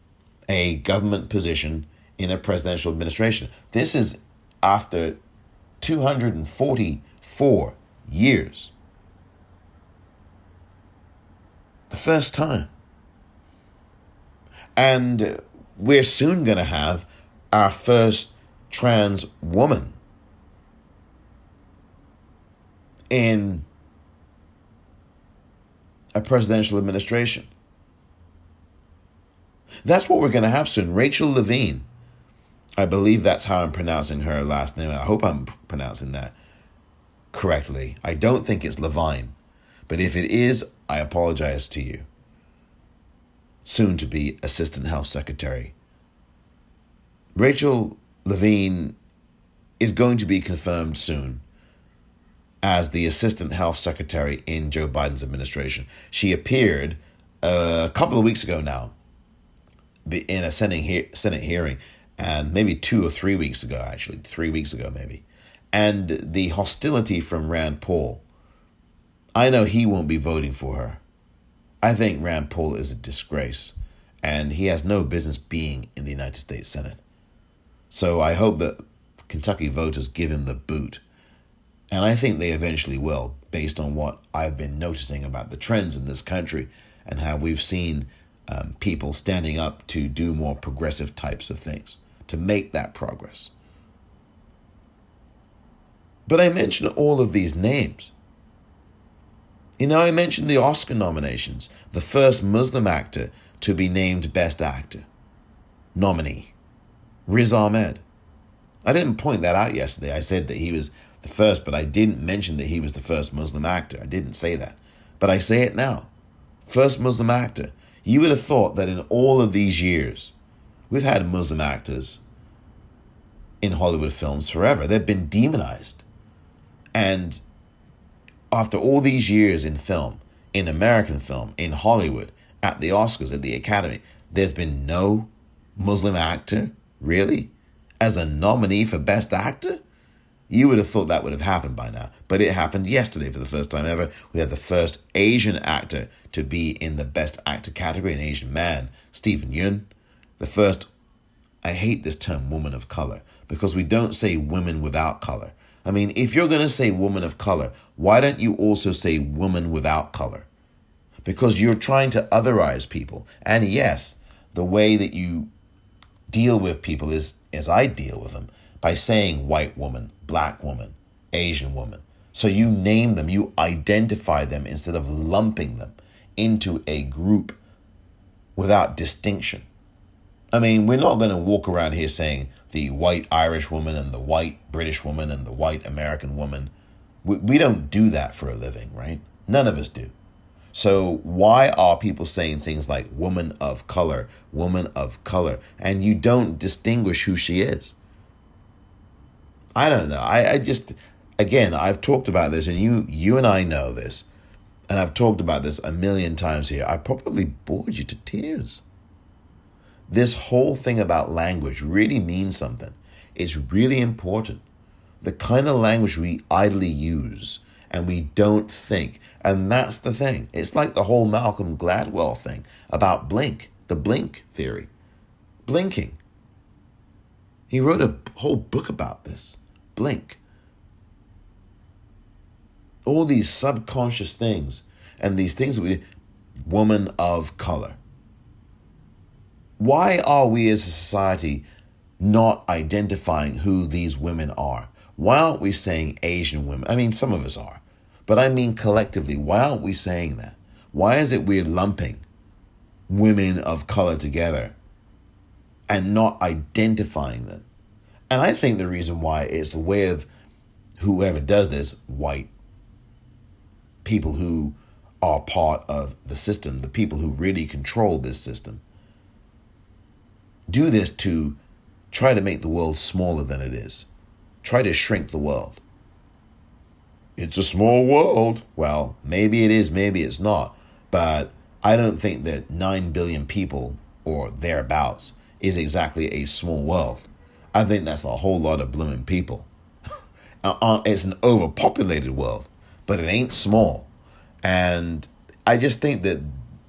a government position in a presidential administration. This is after 244 years. The first time. And we're soon going to have our first trans woman in a presidential administration. That's what we're going to have soon. Rachel Levine. I believe that's how I'm pronouncing her last name. I hope I'm pronouncing that correctly. I don't think it's Levine, but if it is, I apologize to you. Soon to be Assistant Health Secretary. Rachel Levine is going to be confirmed soon as the Assistant Health Secretary in Joe Biden's administration. She appeared a couple of weeks ago now in a Senate hearing, and maybe two or three weeks ago, actually, three weeks ago, maybe. And the hostility from Rand Paul, I know he won't be voting for her. I think Rand Paul is a disgrace, and he has no business being in the United States Senate. So I hope that Kentucky voters give him the boot. And I think they eventually will, based on what I've been noticing about the trends in this country and how we've seen um, people standing up to do more progressive types of things to make that progress. But I mentioned all of these names. You know, I mentioned the Oscar nominations, the first Muslim actor to be named Best Actor nominee, Riz Ahmed. I didn't point that out yesterday. I said that he was the first, but I didn't mention that he was the first Muslim actor. I didn't say that. But I say it now. First Muslim actor. You would have thought that in all of these years, we've had Muslim actors in Hollywood films forever. They've been demonized. And after all these years in film, in American film, in Hollywood, at the Oscars, at the Academy, there's been no Muslim actor, really, as a nominee for Best Actor? You would have thought that would have happened by now, but it happened yesterday for the first time ever. We had the first Asian actor to be in the Best Actor category, an Asian man, Steven Yeun. The first, I hate this term, woman of color, because we don't say women without color. I mean, if you're going to say woman of color, why don't you also say woman without color? Because you're trying to otherize people. And yes, the way that you deal with people is as I deal with them by saying white woman, black woman, Asian woman. So you name them, you identify them instead of lumping them into a group without distinction. I mean, we're not going to walk around here saying the white Irish woman and the white British woman and the white American woman. We, we don't do that for a living, right? None of us do. So, why are people saying things like woman of color, woman of color, and you don't distinguish who she is? I don't know. I, I just, again, I've talked about this, and you, you and I know this, and I've talked about this a million times here. I probably bored you to tears. This whole thing about language really means something. It's really important. The kind of language we idly use and we don't think. And that's the thing. It's like the whole Malcolm Gladwell thing about blink, the blink theory. Blinking. He wrote a whole book about this. Blink. all these subconscious things and these things we woman of color. Why are we as a society not identifying who these women are? Why aren't we saying Asian women? I mean, some of us are, but I mean collectively. Why aren't we saying that? Why is it we're lumping women of color together and not identifying them? And I think the reason why is the way of whoever does this, white people who are part of the system, the people who really control this system, do this to try to make the world smaller than it is, try to shrink the world. It's a small world. Well, maybe it is, maybe it's not. But I don't think that 9 billion people or thereabouts is exactly a small world. I think that's a whole lot of blooming people. Uh, uh, it's an overpopulated world, but it ain't small. And I just think that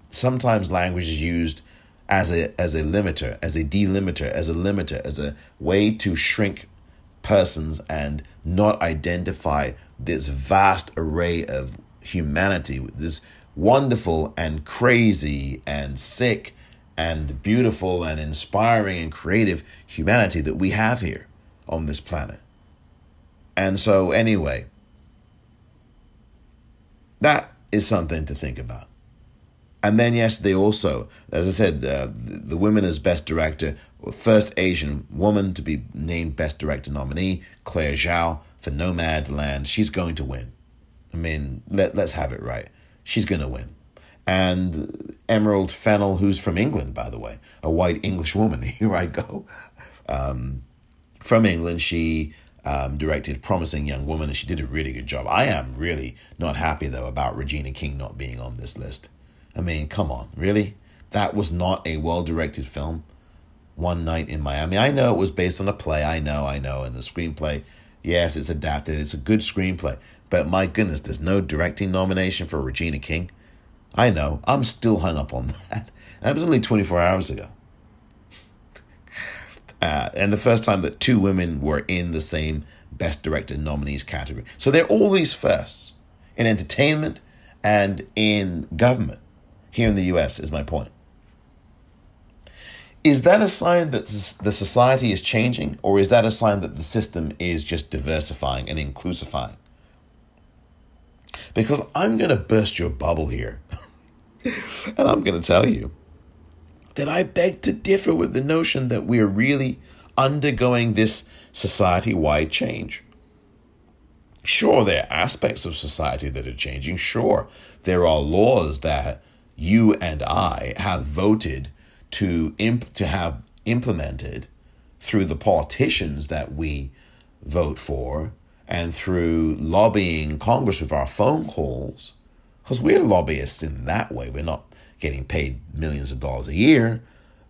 sometimes language is used as a as a limiter, as a delimiter, as a limiter, as a way to shrink persons and not identify this vast array of humanity, this wonderful and crazy and sick and beautiful and inspiring and creative humanity that we have here on this planet. And so, anyway, that is something to think about. And then, yes, they also, as I said, uh, the women as best director, first Asian woman to be named best director nominee, Claire Zhao for Nomadland. She's going to win. I mean, let, let's have it right. She's going to win. And Emerald Fennell, who's from England, by the way, a white English woman, here I go. Um, from England, she um, directed Promising Young Woman, and she did a really good job. I am really not happy, though, about Regina King not being on this list. I mean, come on, really? That was not a well directed film. One Night in Miami. I know it was based on a play. I know, I know. And the screenplay, yes, it's adapted. It's a good screenplay. But my goodness, there's no directing nomination for Regina King. I know. I'm still hung up on that. That was only 24 hours ago. Uh, and the first time that two women were in the same Best Director nominees category. So there are all these firsts in entertainment and in government here in the US, is my point. Is that a sign that the society is changing, or is that a sign that the system is just diversifying and inclusifying? Because I'm going to burst your bubble here, and I'm going to tell you that I beg to differ with the notion that we are really undergoing this society wide change. Sure, there are aspects of society that are changing. Sure, there are laws that you and I have voted to imp- to have implemented through the politicians that we vote for and through lobbying Congress with our phone calls, because we're lobbyists in that way. We're not getting paid millions of dollars a year,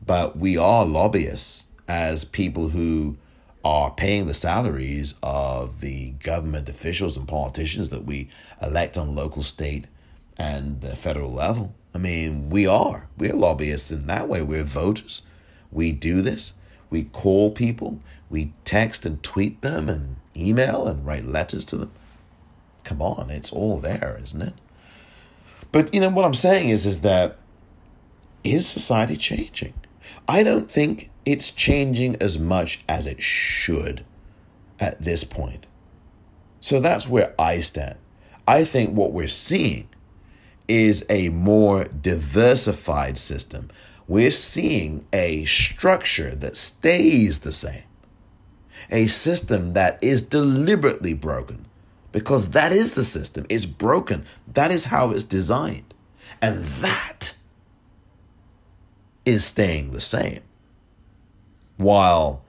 but we are lobbyists as people who are paying the salaries of the government officials and politicians that we elect on local, state, and the federal level. I mean, we are. We're lobbyists in that way. We're voters. We do this. We call people. We text and tweet them and email and write letters to them. Come on, it's all there, isn't it? But you know what I'm saying is is that is society changing? I don't think it's changing as much as it should at this point. So that's where I stand. I think what we're seeing is a more diversified system. We're seeing a structure that stays the same, a system that is deliberately broken because that is the system. It's broken. That is how it's designed. And that is staying the same. While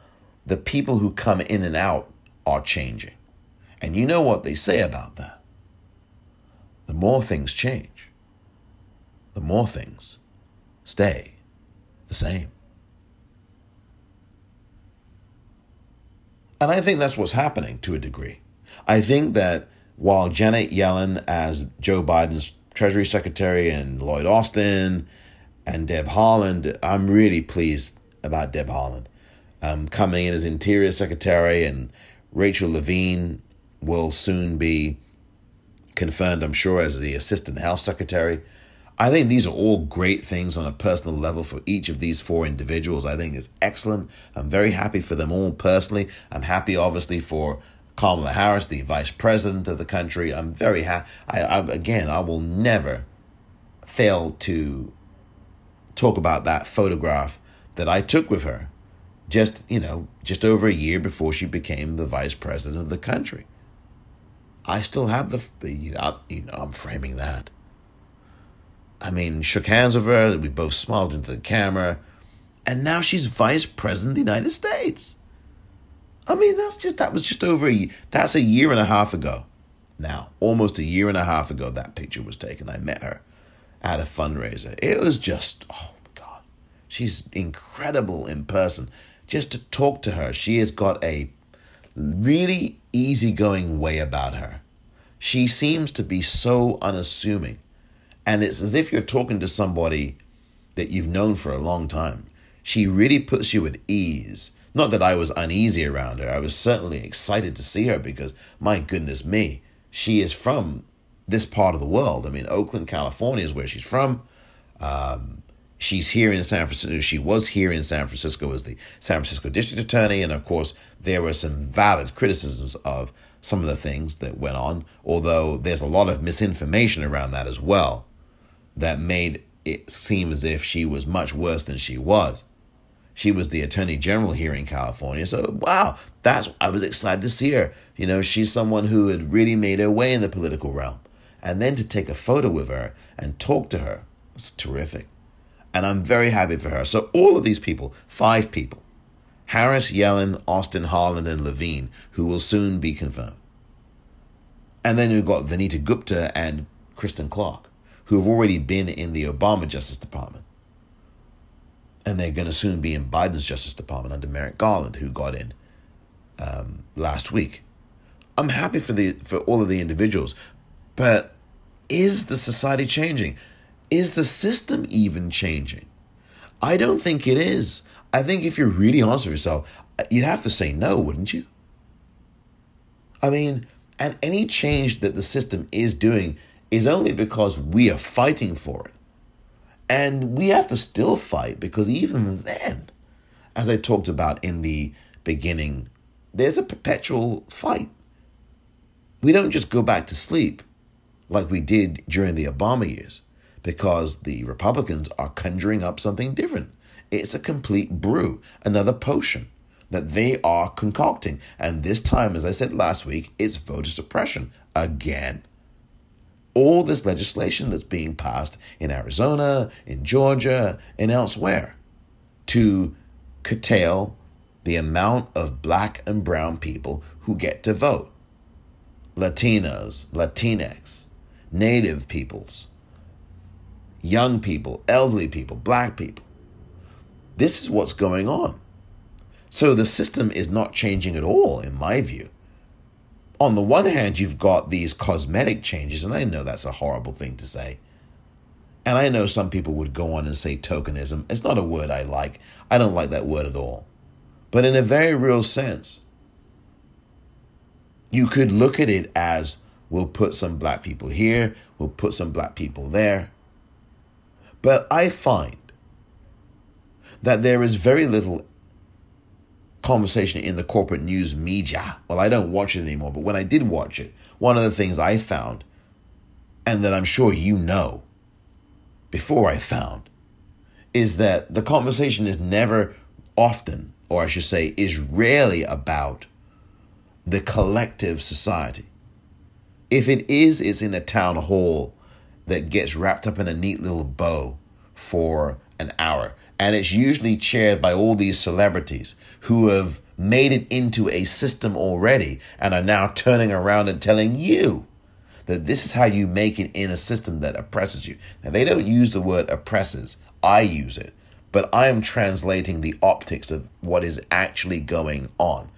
the people who come in and out are changing. And you know what they say about that. The more things change, the more things stay the same. And I think that's what's happening to a degree. I think that while Janet Yellen, as Joe Biden's Treasury Secretary, and Lloyd Austin and Deb Haaland, I'm really pleased about Deb Haaland um, coming in as Interior Secretary, and Rachel Levine will soon be confirmed, I'm sure, as the assistant health secretary. I think these are all great things on a personal level for each of these four individuals. I think it's excellent. I'm very happy for them all personally. I'm happy, obviously, for Kamala Harris, the vice president of the country. I'm very happy. I, I, again, I will never fail to talk about that photograph that I took with her just, you know, just over a year before she became the vice president of the country. I still have the, you know, I'm framing that. I mean, shook hands with her. We both smiled into the camera. And now she's vice president of the United States. I mean, that's just, that was just over a, that's a year and a half ago. Now, almost a year and a half ago, that picture was taken. I met her at a fundraiser. It was just, oh my God, she's incredible in person. Just to talk to her, she has got a really easygoing way about her. She seems to be so unassuming. And it's as if you're talking to somebody that you've known for a long time. She really puts you at ease. Not that I was uneasy around her. I was certainly excited to see her because, my goodness me, she is from this part of the world. I mean, Oakland, California is where she's from. Um, she's here in San Francisco. She was here in San Francisco as the San Francisco district attorney. And of course, there were some valid criticisms of some of the things that went on, although there's a lot of misinformation around that as well that made it seem as if she was much worse than she was. She was the attorney general here in California. So, wow, that's I was excited to see her. You know, she's someone who had really made her way in the political realm. And then to take a photo with her and talk to her was terrific. And I'm very happy for her. So, all of these people, five people Harris, Yellen, Austin, Haaland, and Levine, who will soon be confirmed. And then we've got Vanita Gupta and Kristen Clarke, who have already been in the Obama Justice Department. And they're going to soon be in Biden's Justice Department under Merrick Garland, who got in um, last week. I'm happy for the for all of the individuals, but is the society changing? Is the system even changing? I don't think it is. I think if you're really honest with yourself, you'd have to say no, wouldn't you? I mean, and any change that the system is doing is only because we are fighting for it. And we have to still fight because even then, as I talked about in the beginning, there's a perpetual fight. We don't just go back to sleep like we did during the Obama years because the Republicans are conjuring up something different. It's a complete brew, another potion that they are concocting. And this time, as I said last week, it's voter suppression again. All this legislation that's being passed in Arizona, in Georgia, and elsewhere to curtail the amount of black and brown people who get to vote. Latinos, Latinx, native peoples, young people, elderly people, black people. This is what's going on. So the system is not changing at all, in my view. On the one hand, you've got these cosmetic changes, and I know that's a horrible thing to say. And I know some people would go on and say tokenism. It's not a word I like. I don't like that word at all. But in a very real sense, you could look at it as We'll put some black people here, we'll put some black people there. But I find that there is very little conversation in the corporate news media. Well, I don't watch it anymore, but when I did watch it, one of the things I found, and that I'm sure you know before I found, is that the conversation is never often, or I should say, is rarely about the collective society. If it is, it's in a town hall that gets wrapped up in a neat little bow for an hour. And it's usually chaired by all these celebrities who have made it into a system already and are now turning around and telling you that this is how you make it in a system that oppresses you. Now, they don't use the word oppresses, I use it, but I am translating the optics of what is actually going on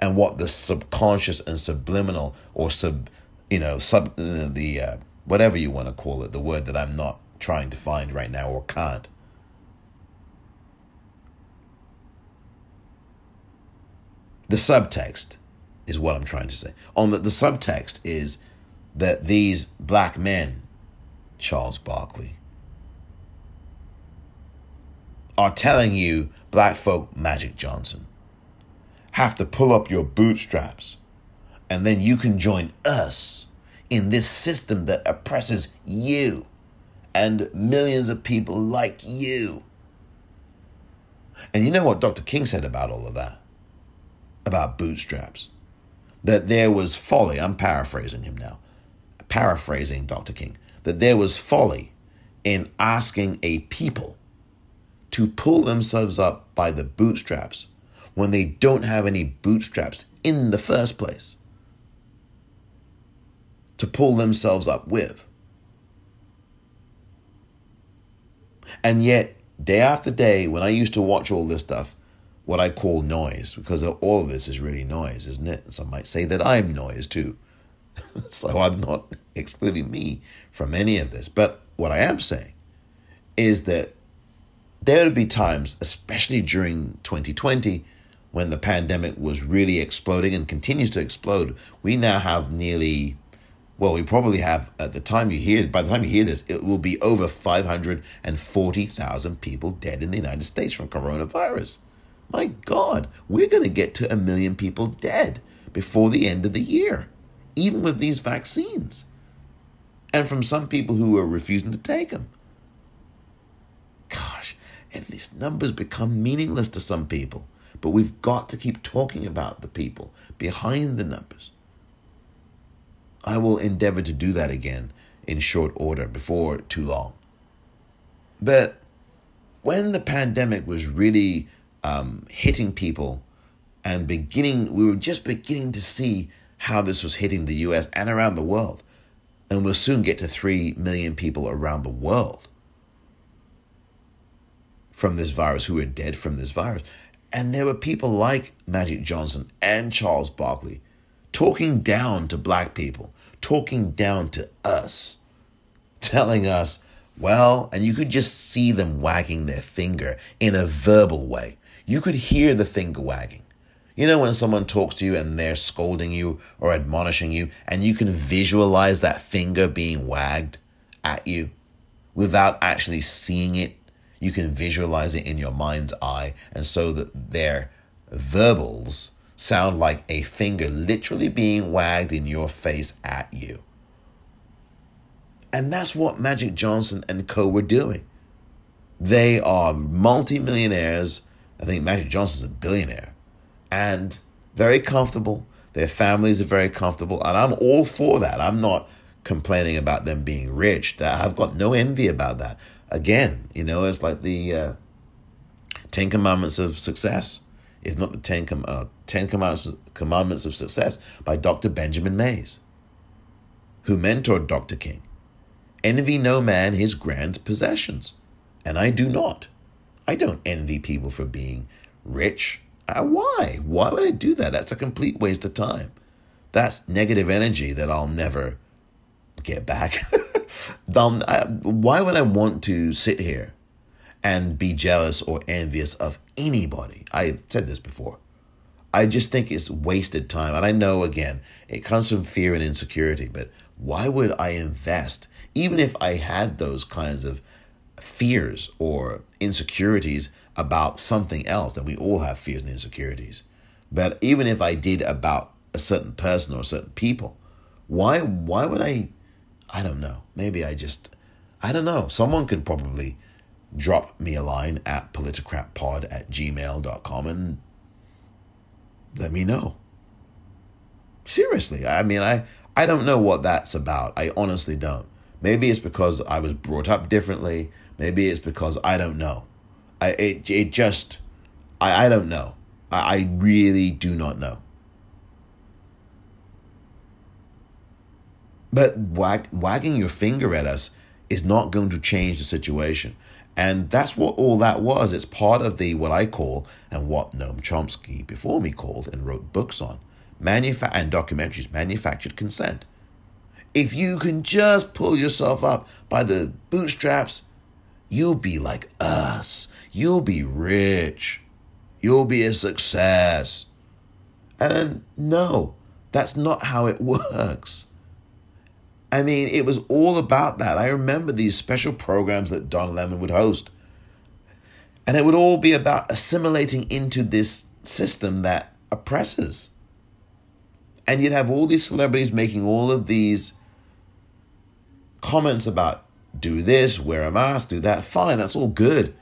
and what the subconscious and subliminal or sub you know, sub uh, the uh, whatever you want to call it, the word that I'm not trying to find right now or can't. The subtext is what I'm trying to say. On the, the subtext is that these black men, Charles Barkley, are telling you, black folk Magic Johnson, have to pull up your bootstraps and then you can join us in this system that oppresses you and millions of people like you. And you know what Dr. King said about all of that? About bootstraps. That there was folly. I'm paraphrasing him now. Paraphrasing Dr. King. That there was folly in asking a people to pull themselves up by the bootstraps when they don't have any bootstraps in the first place to pull themselves up with. And yet, day after day, when I used to watch all this stuff, what I call noise, because all of this is really noise, isn't it? Some might say that I'm noise too. so I'm not excluding me from any of this. But what I am saying is that there would be times, especially during 2020, when the pandemic was really exploding and continues to explode. We now have nearly well, we probably have at the time you hear by the time you hear this, it will be over five hundred and forty thousand people dead in the United States from coronavirus. My God, we're going to get to a million people dead before the end of the year, even with these vaccines, and from some people who are refusing to take them. Gosh, and these numbers become meaningless to some people, but we've got to keep talking about the people behind the numbers. I will endeavor to do that again in short order before too long. But when the pandemic was really um, hitting people and beginning, we were just beginning to see how this was hitting the US and around the world. And we'll soon get to 3 million people around the world from this virus who are dead from this virus. And there were people like Magic Johnson and Charles Barkley talking down to black people, talking down to us, telling us, well, and you could just see them wagging their finger in a verbal way. You could hear the finger wagging. You know, when someone talks to you and they're scolding you or admonishing you, and you can visualize that finger being wagged at you without actually seeing it. You can visualize it in your mind's eye, and so that their verbals sound like a finger literally being wagged in your face at you. And that's what Magic Johnson and co were doing. They are multimillionaires. I think Magic Johnson's a billionaire and very comfortable. Their families are very comfortable. And I'm all for that. I'm not complaining about them being rich. I've got no envy about that. Again, you know, it's like the uh, Ten Commandments of Success if not the Ten, Com- uh, Ten Commandments, Commandments of Success by Dr. Benjamin Mays, who mentored Dr. King. Envy no man his grand possessions, and I do not. I don't envy people for being rich. Uh, why? Why would I do that? That's a complete waste of time. That's negative energy that I'll never get back. I, why would I want to sit here and be jealous or envious of anybody. I've said this before. I just think it's wasted time. And I know, again, it comes from fear and insecurity, but why would I invest, even if I had those kinds of fears or insecurities about something else, that we all have fears and insecurities. But even if I did about a certain person or certain people, why why would I I don't know. Maybe I just I don't know. Someone could probably drop me a line at politicratpod at gmail.com and let me know. Seriously, I mean, I, I don't know what that's about. I honestly don't. Maybe it's because I was brought up differently. Maybe it's because I don't know. I, it, it just, I, I don't know. I, I really do not know. But wag, wagging your finger at us is not going to change the situation. And that's what all that was. It's part of the what I call and what Noam Chomsky before me called and wrote books on manufa- and documentaries, manufactured consent. If you can just pull yourself up by the bootstraps, you'll be like us. You'll be rich. You'll be a success. And no, that's not how it works. I mean, it was all about that. I remember these special programs that Don Lemon would host. And it would all be about assimilating into this system that oppresses. And you'd have all these celebrities making all of these comments about do this, wear a mask, do that. Fine, that's all good.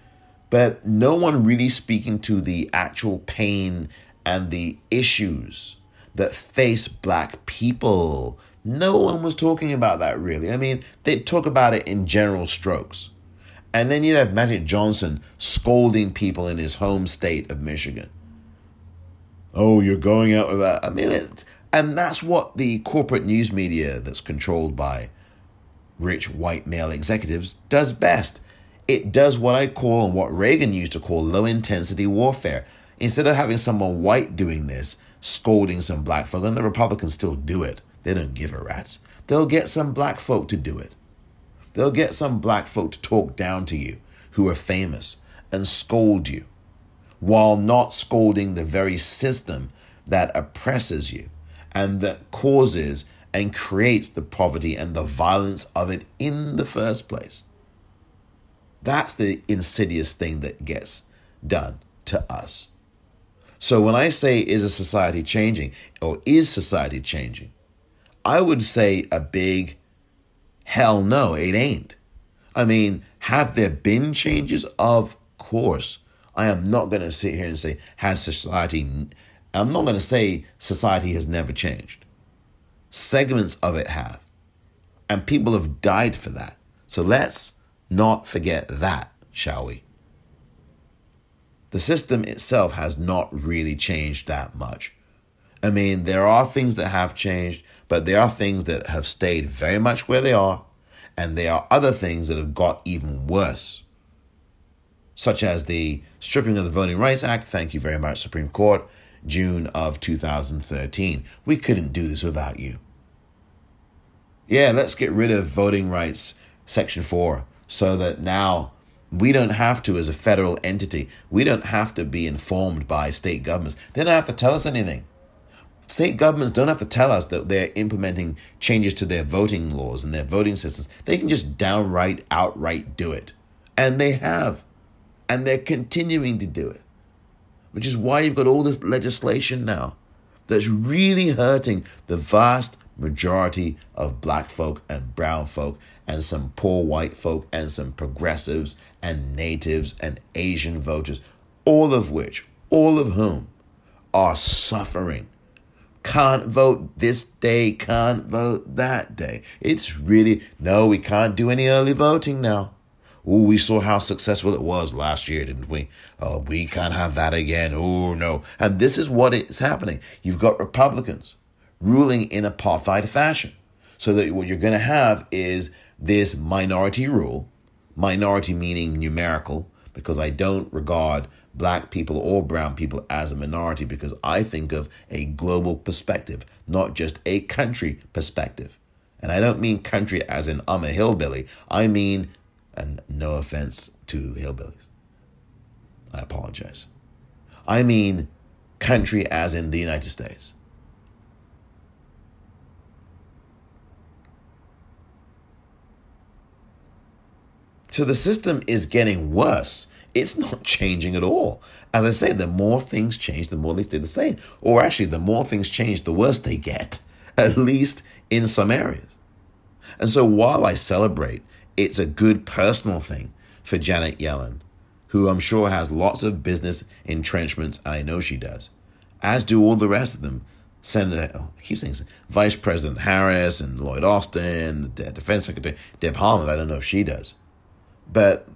But no one really speaking to the actual pain and the issues that face black people. No one was talking about that really. I mean, they talk about it in general strokes. And then you'd have Magic Johnson scolding people in his home state of Michigan. Oh, you're going out with that. I mean, it, and that's what the corporate news media that's controlled by rich white male executives does best. It does what I call and what Reagan used to call low intensity warfare. Instead of having someone white doing this, scolding some black folk, and the Republicans still do it, they don't give a rat's. They'll get some black folk to do it. They'll get some black folk to talk down to you who are famous and scold you while not scolding the very system that oppresses you and that causes and creates the poverty and the violence of it in the first place. That's the insidious thing that gets done to us. So when I say, is a society changing or is society changing? I would say a big hell no, it ain't. I mean, have there been changes? Of course. I am not going to sit here and say, has society, I'm not going to say society has never changed. Segments of it have. And people have died for that. So let's not forget that, shall we? The system itself has not really changed that much. I mean, there are things that have changed, but there are things that have stayed very much where they are, and there are other things that have got even worse such as the stripping of the Voting Rights Act. Thank you very much, Supreme Court, June of 2013. We couldn't do this without you. Yeah, let's get rid of voting rights, Section 4, so that now we don't have to, as a federal entity, we don't have to be informed by state governments. They don't have to tell us anything. State governments don't have to tell us that they're implementing changes to their voting laws and their voting systems. They can just downright, outright do it. And they have. And they're continuing to do it, which is why you've got all this legislation now that's really hurting the vast majority of black folk and brown folk and some poor white folk and some progressives and natives and Asian voters, all of which, all of whom are suffering. Can't vote this day, can't vote that day. It's really, no, we can't do any early voting now. Oh, we saw how successful it was last year, didn't we? Oh, we can't have that again. Oh, no. And this is what is happening. You've got Republicans ruling in a apartheid fashion. So that what you're going to have is this minority rule, minority meaning numerical, because I don't regard black people or brown people as a minority because I think of a global perspective, not just a country perspective. And I don't mean country as in I'm a hillbilly. I mean and no offense to hillbillies. I apologize. I mean country as in the United States. So the system is getting worse. It's not changing at all. As I say, the more things change, the more they stay the same. Or actually, the more things change, the worse they get, at least in some areas. And so while I celebrate it's a good personal thing for Janet Yellen, who I'm sure has lots of business entrenchments. I know she does, as do all the rest of them. Senator, oh, I keep saying Vice President Harris and Lloyd Austin, the Defense Secretary Deb Haaland. I don't know if she does, but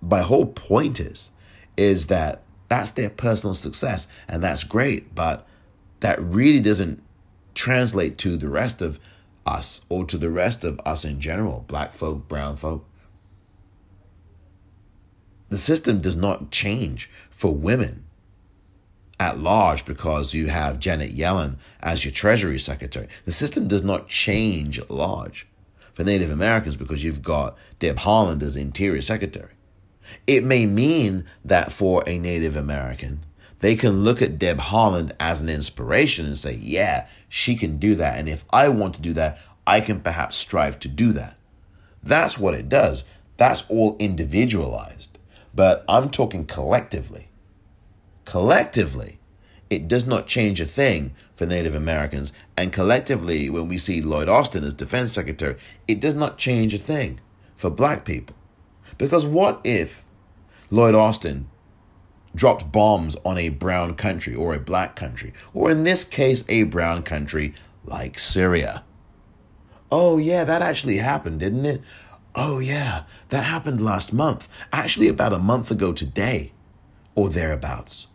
my whole point is, is that that's their personal success, and that's great. But that really doesn't translate to the rest of us or to the rest of us in general, black folk, brown folk. The system does not change for women at large because you have Janet Yellen as your Treasury Secretary. The system does not change at large for Native Americans because you've got Deb Haaland as Interior Secretary. It may mean that for a Native American, they can look at Deb Haaland as an inspiration and say, yeah, she can do that. And if I want to do that, I can perhaps strive to do that. That's what it does. That's all individualized. But I'm talking collectively. Collectively, it does not change a thing for Native Americans. And collectively, when we see Lloyd Austin as defense secretary, it does not change a thing for black people. Because what if Lloyd Austin dropped bombs on a brown country or a black country, or in this case, a brown country like Syria? Oh, yeah, that actually happened, didn't it? Oh, yeah, that happened last month. Actually, about a month ago today, or thereabouts.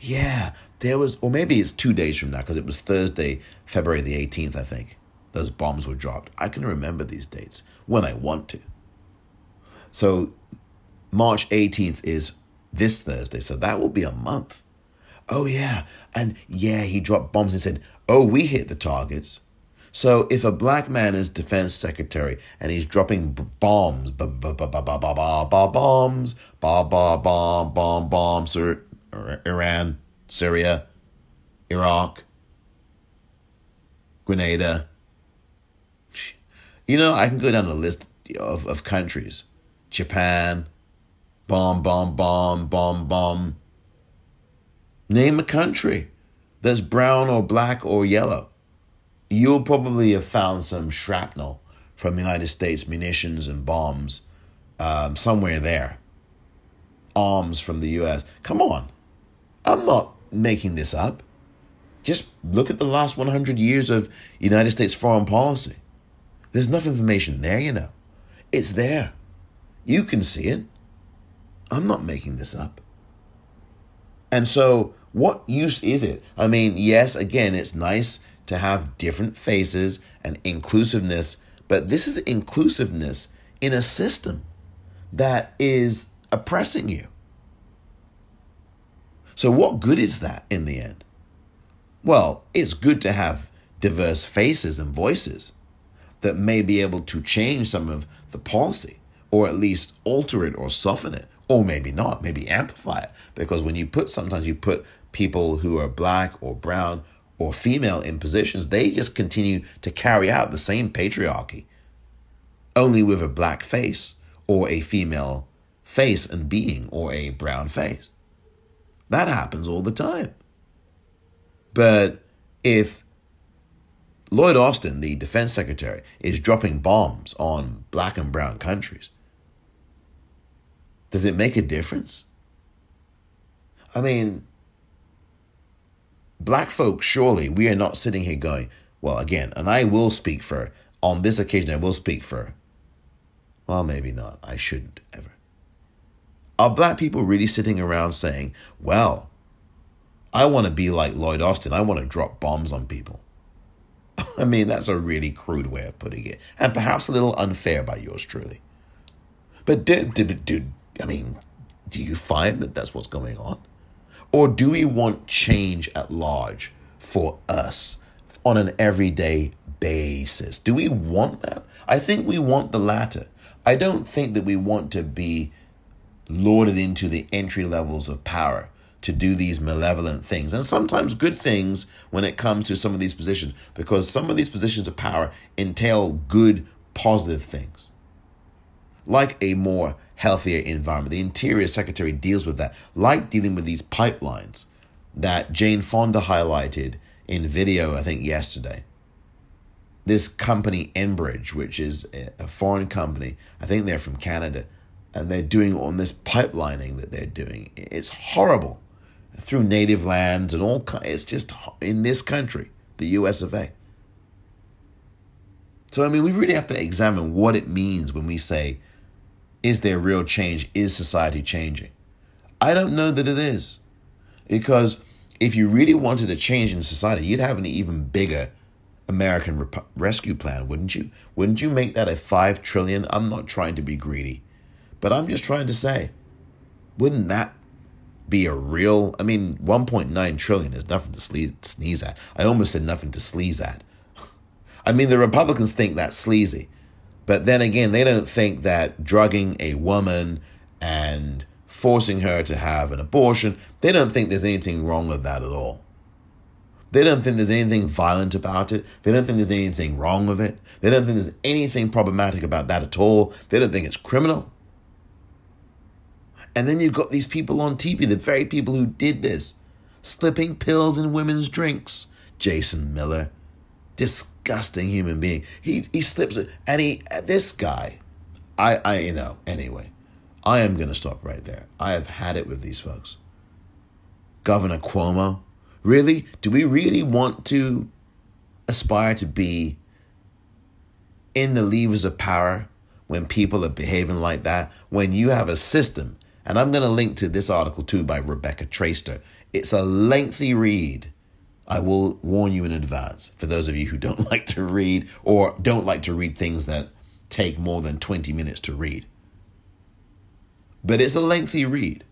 Yeah, there was, or maybe it's two days from now because it was Thursday, February the 18th, I think. Those bombs were dropped. I can remember these dates when I want to. So March 18th is this Thursday, so that will be a month. Oh, yeah. And yeah, he dropped bombs and said, oh, we hit the targets. So if a black man is defense secretary and he's dropping bombs, bombs, bomb, bomb, bombs, bomb, Iran, Syria, Iraq, Grenada. You know, I can go down a list of, of countries. Japan, bomb, bomb, bomb, bomb, bomb. Name a country that's brown or black or yellow you'll probably have found some shrapnel from United States munitions and bombs um, somewhere there. Arms from the US. Come on. I'm not making this up. Just look at the last 100 years of United States foreign policy. There's enough information there, you know. It's there. You can see it. I'm not making this up. And so, what use is it? I mean, yes, again, it's nice to have different faces and inclusiveness, but this is inclusiveness in a system that is oppressing you. So, what good is that in the end? Well, it's good to have diverse faces and voices that may be able to change some of the policy or at least alter it or soften it or maybe not maybe amplify it because when you put sometimes you put people who are black or brown or female in positions, they just continue to carry out the same patriarchy, only with a black face or a female face and being or a brown face. That happens all the time. But if Lloyd Austin, the defense secretary, is dropping bombs on black and brown countries, does it make a difference? I mean, black folks, surely we are not sitting here going, well, again, and I will speak for, on this occasion, I will speak for, well, maybe not. I shouldn't ever. Are black people really sitting around saying, well, I want to be like Lloyd Austin. I want to drop bombs on people. I mean, that's a really crude way of putting it, and perhaps a little unfair by yours truly. But, dude, dude, do, I mean, do you find that that's what's going on? Or do we want change at large for us on an everyday basis? Do we want that? I think we want the latter. I don't think that we want to be lauded into the entry levels of power to do these malevolent things. And sometimes good things when it comes to some of these positions because some of these positions of power entail good positive things. Like a more healthier environment. The Interior Secretary deals with that, like dealing with these pipelines that Jane Fonda highlighted in video, I think, yesterday. This company, Enbridge, which is a foreign company, I think they're from Canada, and they're doing on this pipelining that they're doing. It's horrible through native lands and all. It's just in this country, the US of A. So, I mean, we really have to examine what it means when we say is there real change? Is society changing? I don't know that it is. Because if you really wanted a change in society, you'd have an even bigger American rep- rescue plan, wouldn't you? Wouldn't you make that a 5 trillion? I'm not trying to be greedy, but I'm just trying to say, wouldn't that be a real, I mean, 1.9 trillion is nothing to sneeze at. I almost said nothing to sleaze at. I mean, the Republicans think that's sleazy. But then again, they don't think that drugging a woman and forcing her to have an abortion, they don't think there's anything wrong with that at all. They don't think there's anything violent about it. They don't think there's anything wrong with it. They don't think there's anything problematic about that at all. They don't think it's criminal. And then you've got these people on TV, the very people who did this, slipping pills in women's drinks. Jason Miller, disgusting human being. He he slips it, and he this guy, I I you know anyway. I am going to stop right there. I have had it with these folks. Governor Cuomo, really? Do we really want to aspire to be in the levers of power when people are behaving like that? When you have a system, and I'm going to link to this article too by Rebecca Traister. It's a lengthy read. I will warn you in advance for those of you who don't like to read or don't like to read things that take more than 20 minutes to read but it's a lengthy read.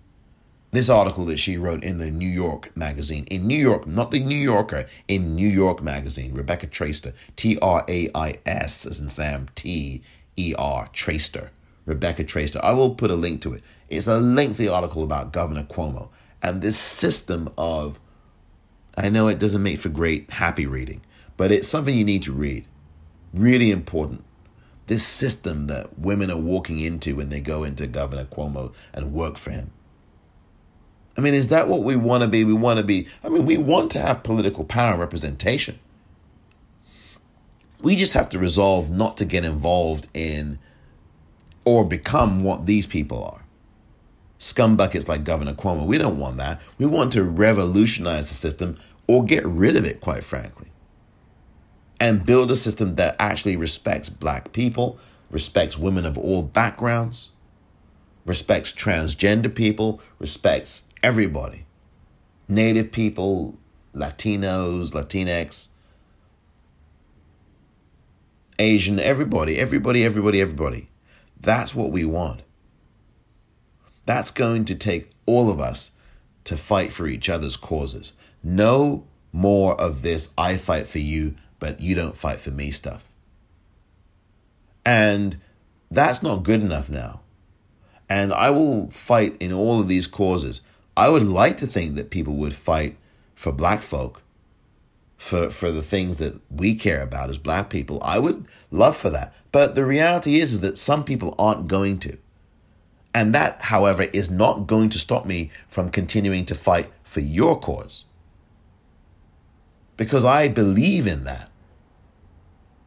This article that she wrote in the New York magazine, in New York, not the New Yorker, in New York magazine, Rebecca Traister, T R A I S, as in Sam, T E R, Traister, Rebecca Traister. I will put a link to it. It's a lengthy article about Governor Cuomo and this system of, I know it doesn't make for great happy reading, but it's something you need to read. Really important this system that women are walking into when they go into Governor Cuomo and work for him. I mean, is that what we want to be? We want to be, I mean, we want to have political power representation. We just have to resolve not to get involved in or become what these people are. Scumbuckets like Governor Cuomo. We don't want that. We want to revolutionize the system or get rid of it, quite frankly and build a system that actually respects black people, respects women of all backgrounds, respects transgender people, respects everybody. Native people, Latinos, Latinx, Asian, everybody, everybody, everybody, everybody. That's what we want. That's going to take all of us to fight for each other's causes. No more of this I fight for you, but you don't fight for me stuff. And that's not good enough now. And I will fight in all of these causes. I would like to think that people would fight for black folk, for, for the things that we care about as black people. I would love for that. But the reality is, is that some people aren't going to. And that, however, is not going to stop me from continuing to fight for your cause. Because I believe in that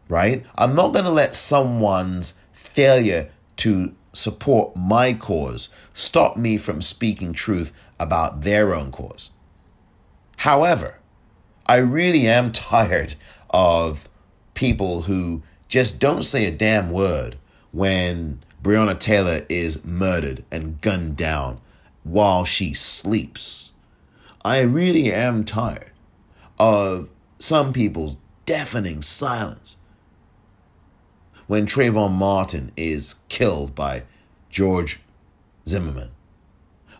right? I'm not going to let someone's failure to support my cause stop me from speaking truth about their own cause. However, I really am tired of people who just don't say a damn word when Breonna Taylor is murdered and gunned down while she sleeps. I really am tired of some people's deafening silence when Trayvon Martin is killed by George Zimmerman.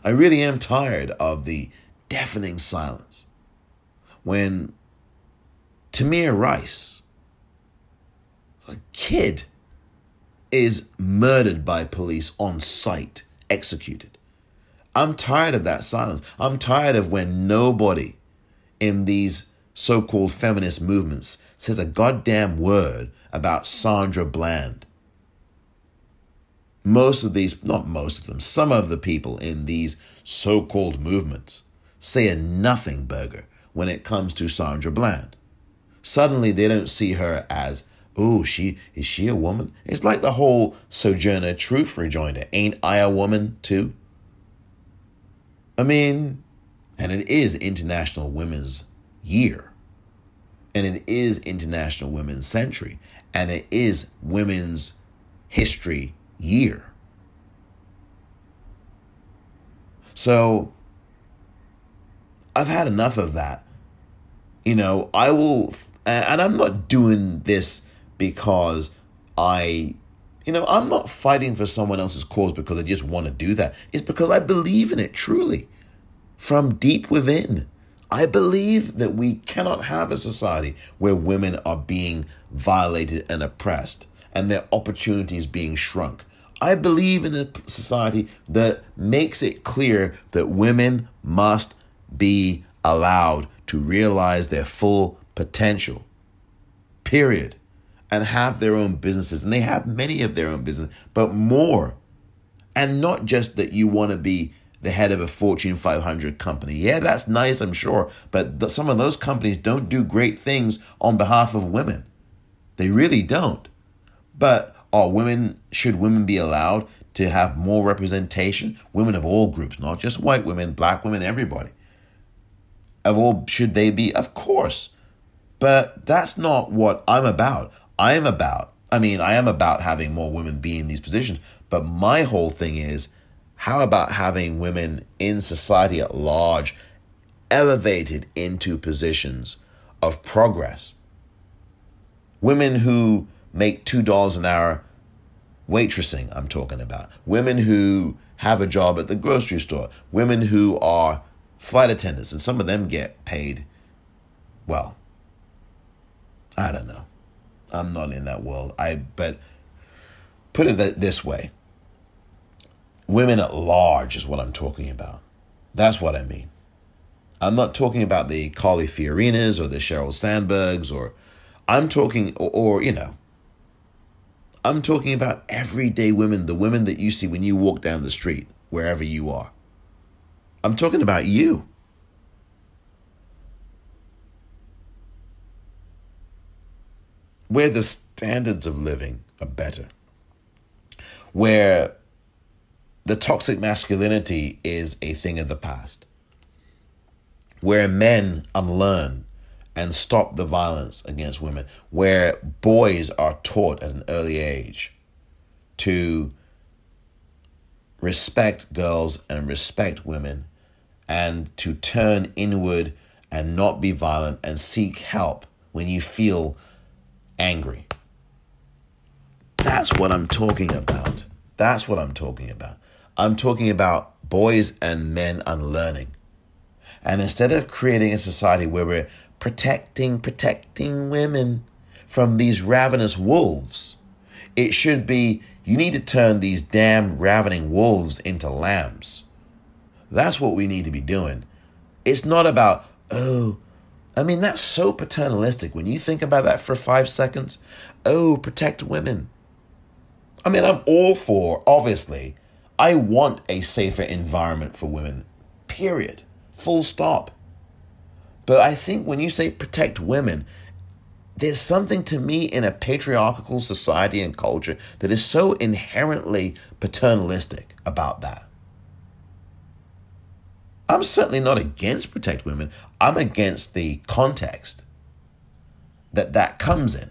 I really am tired of the deafening silence. When Tamir Rice, a kid, is murdered by police on sight, executed. I'm tired of that silence. I'm tired of when nobody in these so called feminist movements says a goddamn word about Sandra Bland. Most of these, not most of them, some of the people in these so called movements say a nothing burger when it comes to Sandra Bland. Suddenly they don't see her as, oh, she is she a woman? It's like the whole Sojourner Truth rejoinder. Ain't I a woman too? I mean, and it is International Women's Year. And it is International Women's Century and it is Women's History Year. So I've had enough of that. You know, I will, and I'm not doing this because I, you know, I'm not fighting for someone else's cause because I just want to do that. It's because I believe in it truly from deep within. I believe that we cannot have a society where women are being violated and oppressed and their opportunities being shrunk. I believe in a society that makes it clear that women must be allowed to realize their full potential. Period. And have their own businesses. And they have many of their own business, but more. And not just that you want to be the head of a Fortune 500 company. Yeah, that's nice, I'm sure. But th- some of those companies don't do great things on behalf of women. They really don't. But are women, should women be allowed to have more representation? Women of all groups, not just white women, black women, everybody. Of all, should they be? Of course. But that's not what I'm about. I am about, I mean, I am about having more women be in these positions. But my whole thing is how about having women in society at large elevated into positions of progress? Women who make $2 an hour waitressing, I'm talking about. Women who have a job at the grocery store. Women who are flight attendants, and some of them get paid, well, I don't know. I'm not in that world. I but put it this way. Women at large is what I'm talking about. That's what I mean. I'm not talking about the Carly Fiorinas or the Sheryl Sandbergs or I'm talking or, or you know, I'm talking about everyday women, the women that you see when you walk down the street, wherever you are. I'm talking about you. Where the standards of living are better. Where the toxic masculinity is a thing of the past. Where men unlearn and stop the violence against women, where boys are taught at an early age to respect girls and respect women and to turn inward and not be violent and seek help when you feel angry. That's what I'm talking about. That's what I'm talking about. I'm talking about boys and men unlearning. And instead of creating a society where we're protecting, protecting women from these ravenous wolves. It should be you need to turn these damn ravening wolves into lambs. That's what we need to be doing. It's not about, oh, I mean, that's so paternalistic when you think about that for five seconds. Oh, protect women. I mean, I'm all for, obviously, I want a safer environment for women, period. Full stop. But I think when you say protect women, there's something to me in a patriarchal society and culture that is so inherently paternalistic about that. I'm certainly not against protect women. I'm against the context that that comes in.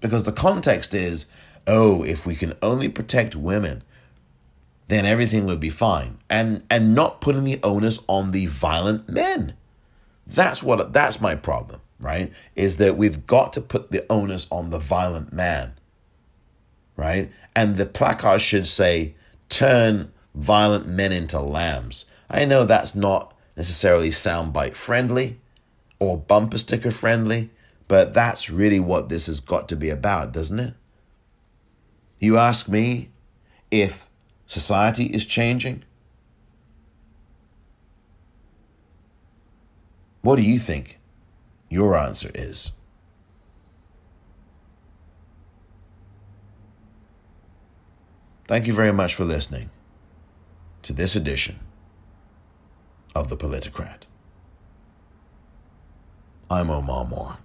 Because the context is, oh, if we can only protect women, then everything would be fine. And and not putting the onus on the violent men. That's what that's my problem, right? Is that we've got to put the onus on the violent man. Right? And the placard should say turn violent men into lambs. I know that's not necessarily soundbite friendly or bumper sticker friendly, but that's really what this has got to be about, doesn't it? You ask me if society is changing? What do you think your answer is? Thank you very much for listening to this edition of the Politicrat. I'm Omar Moore.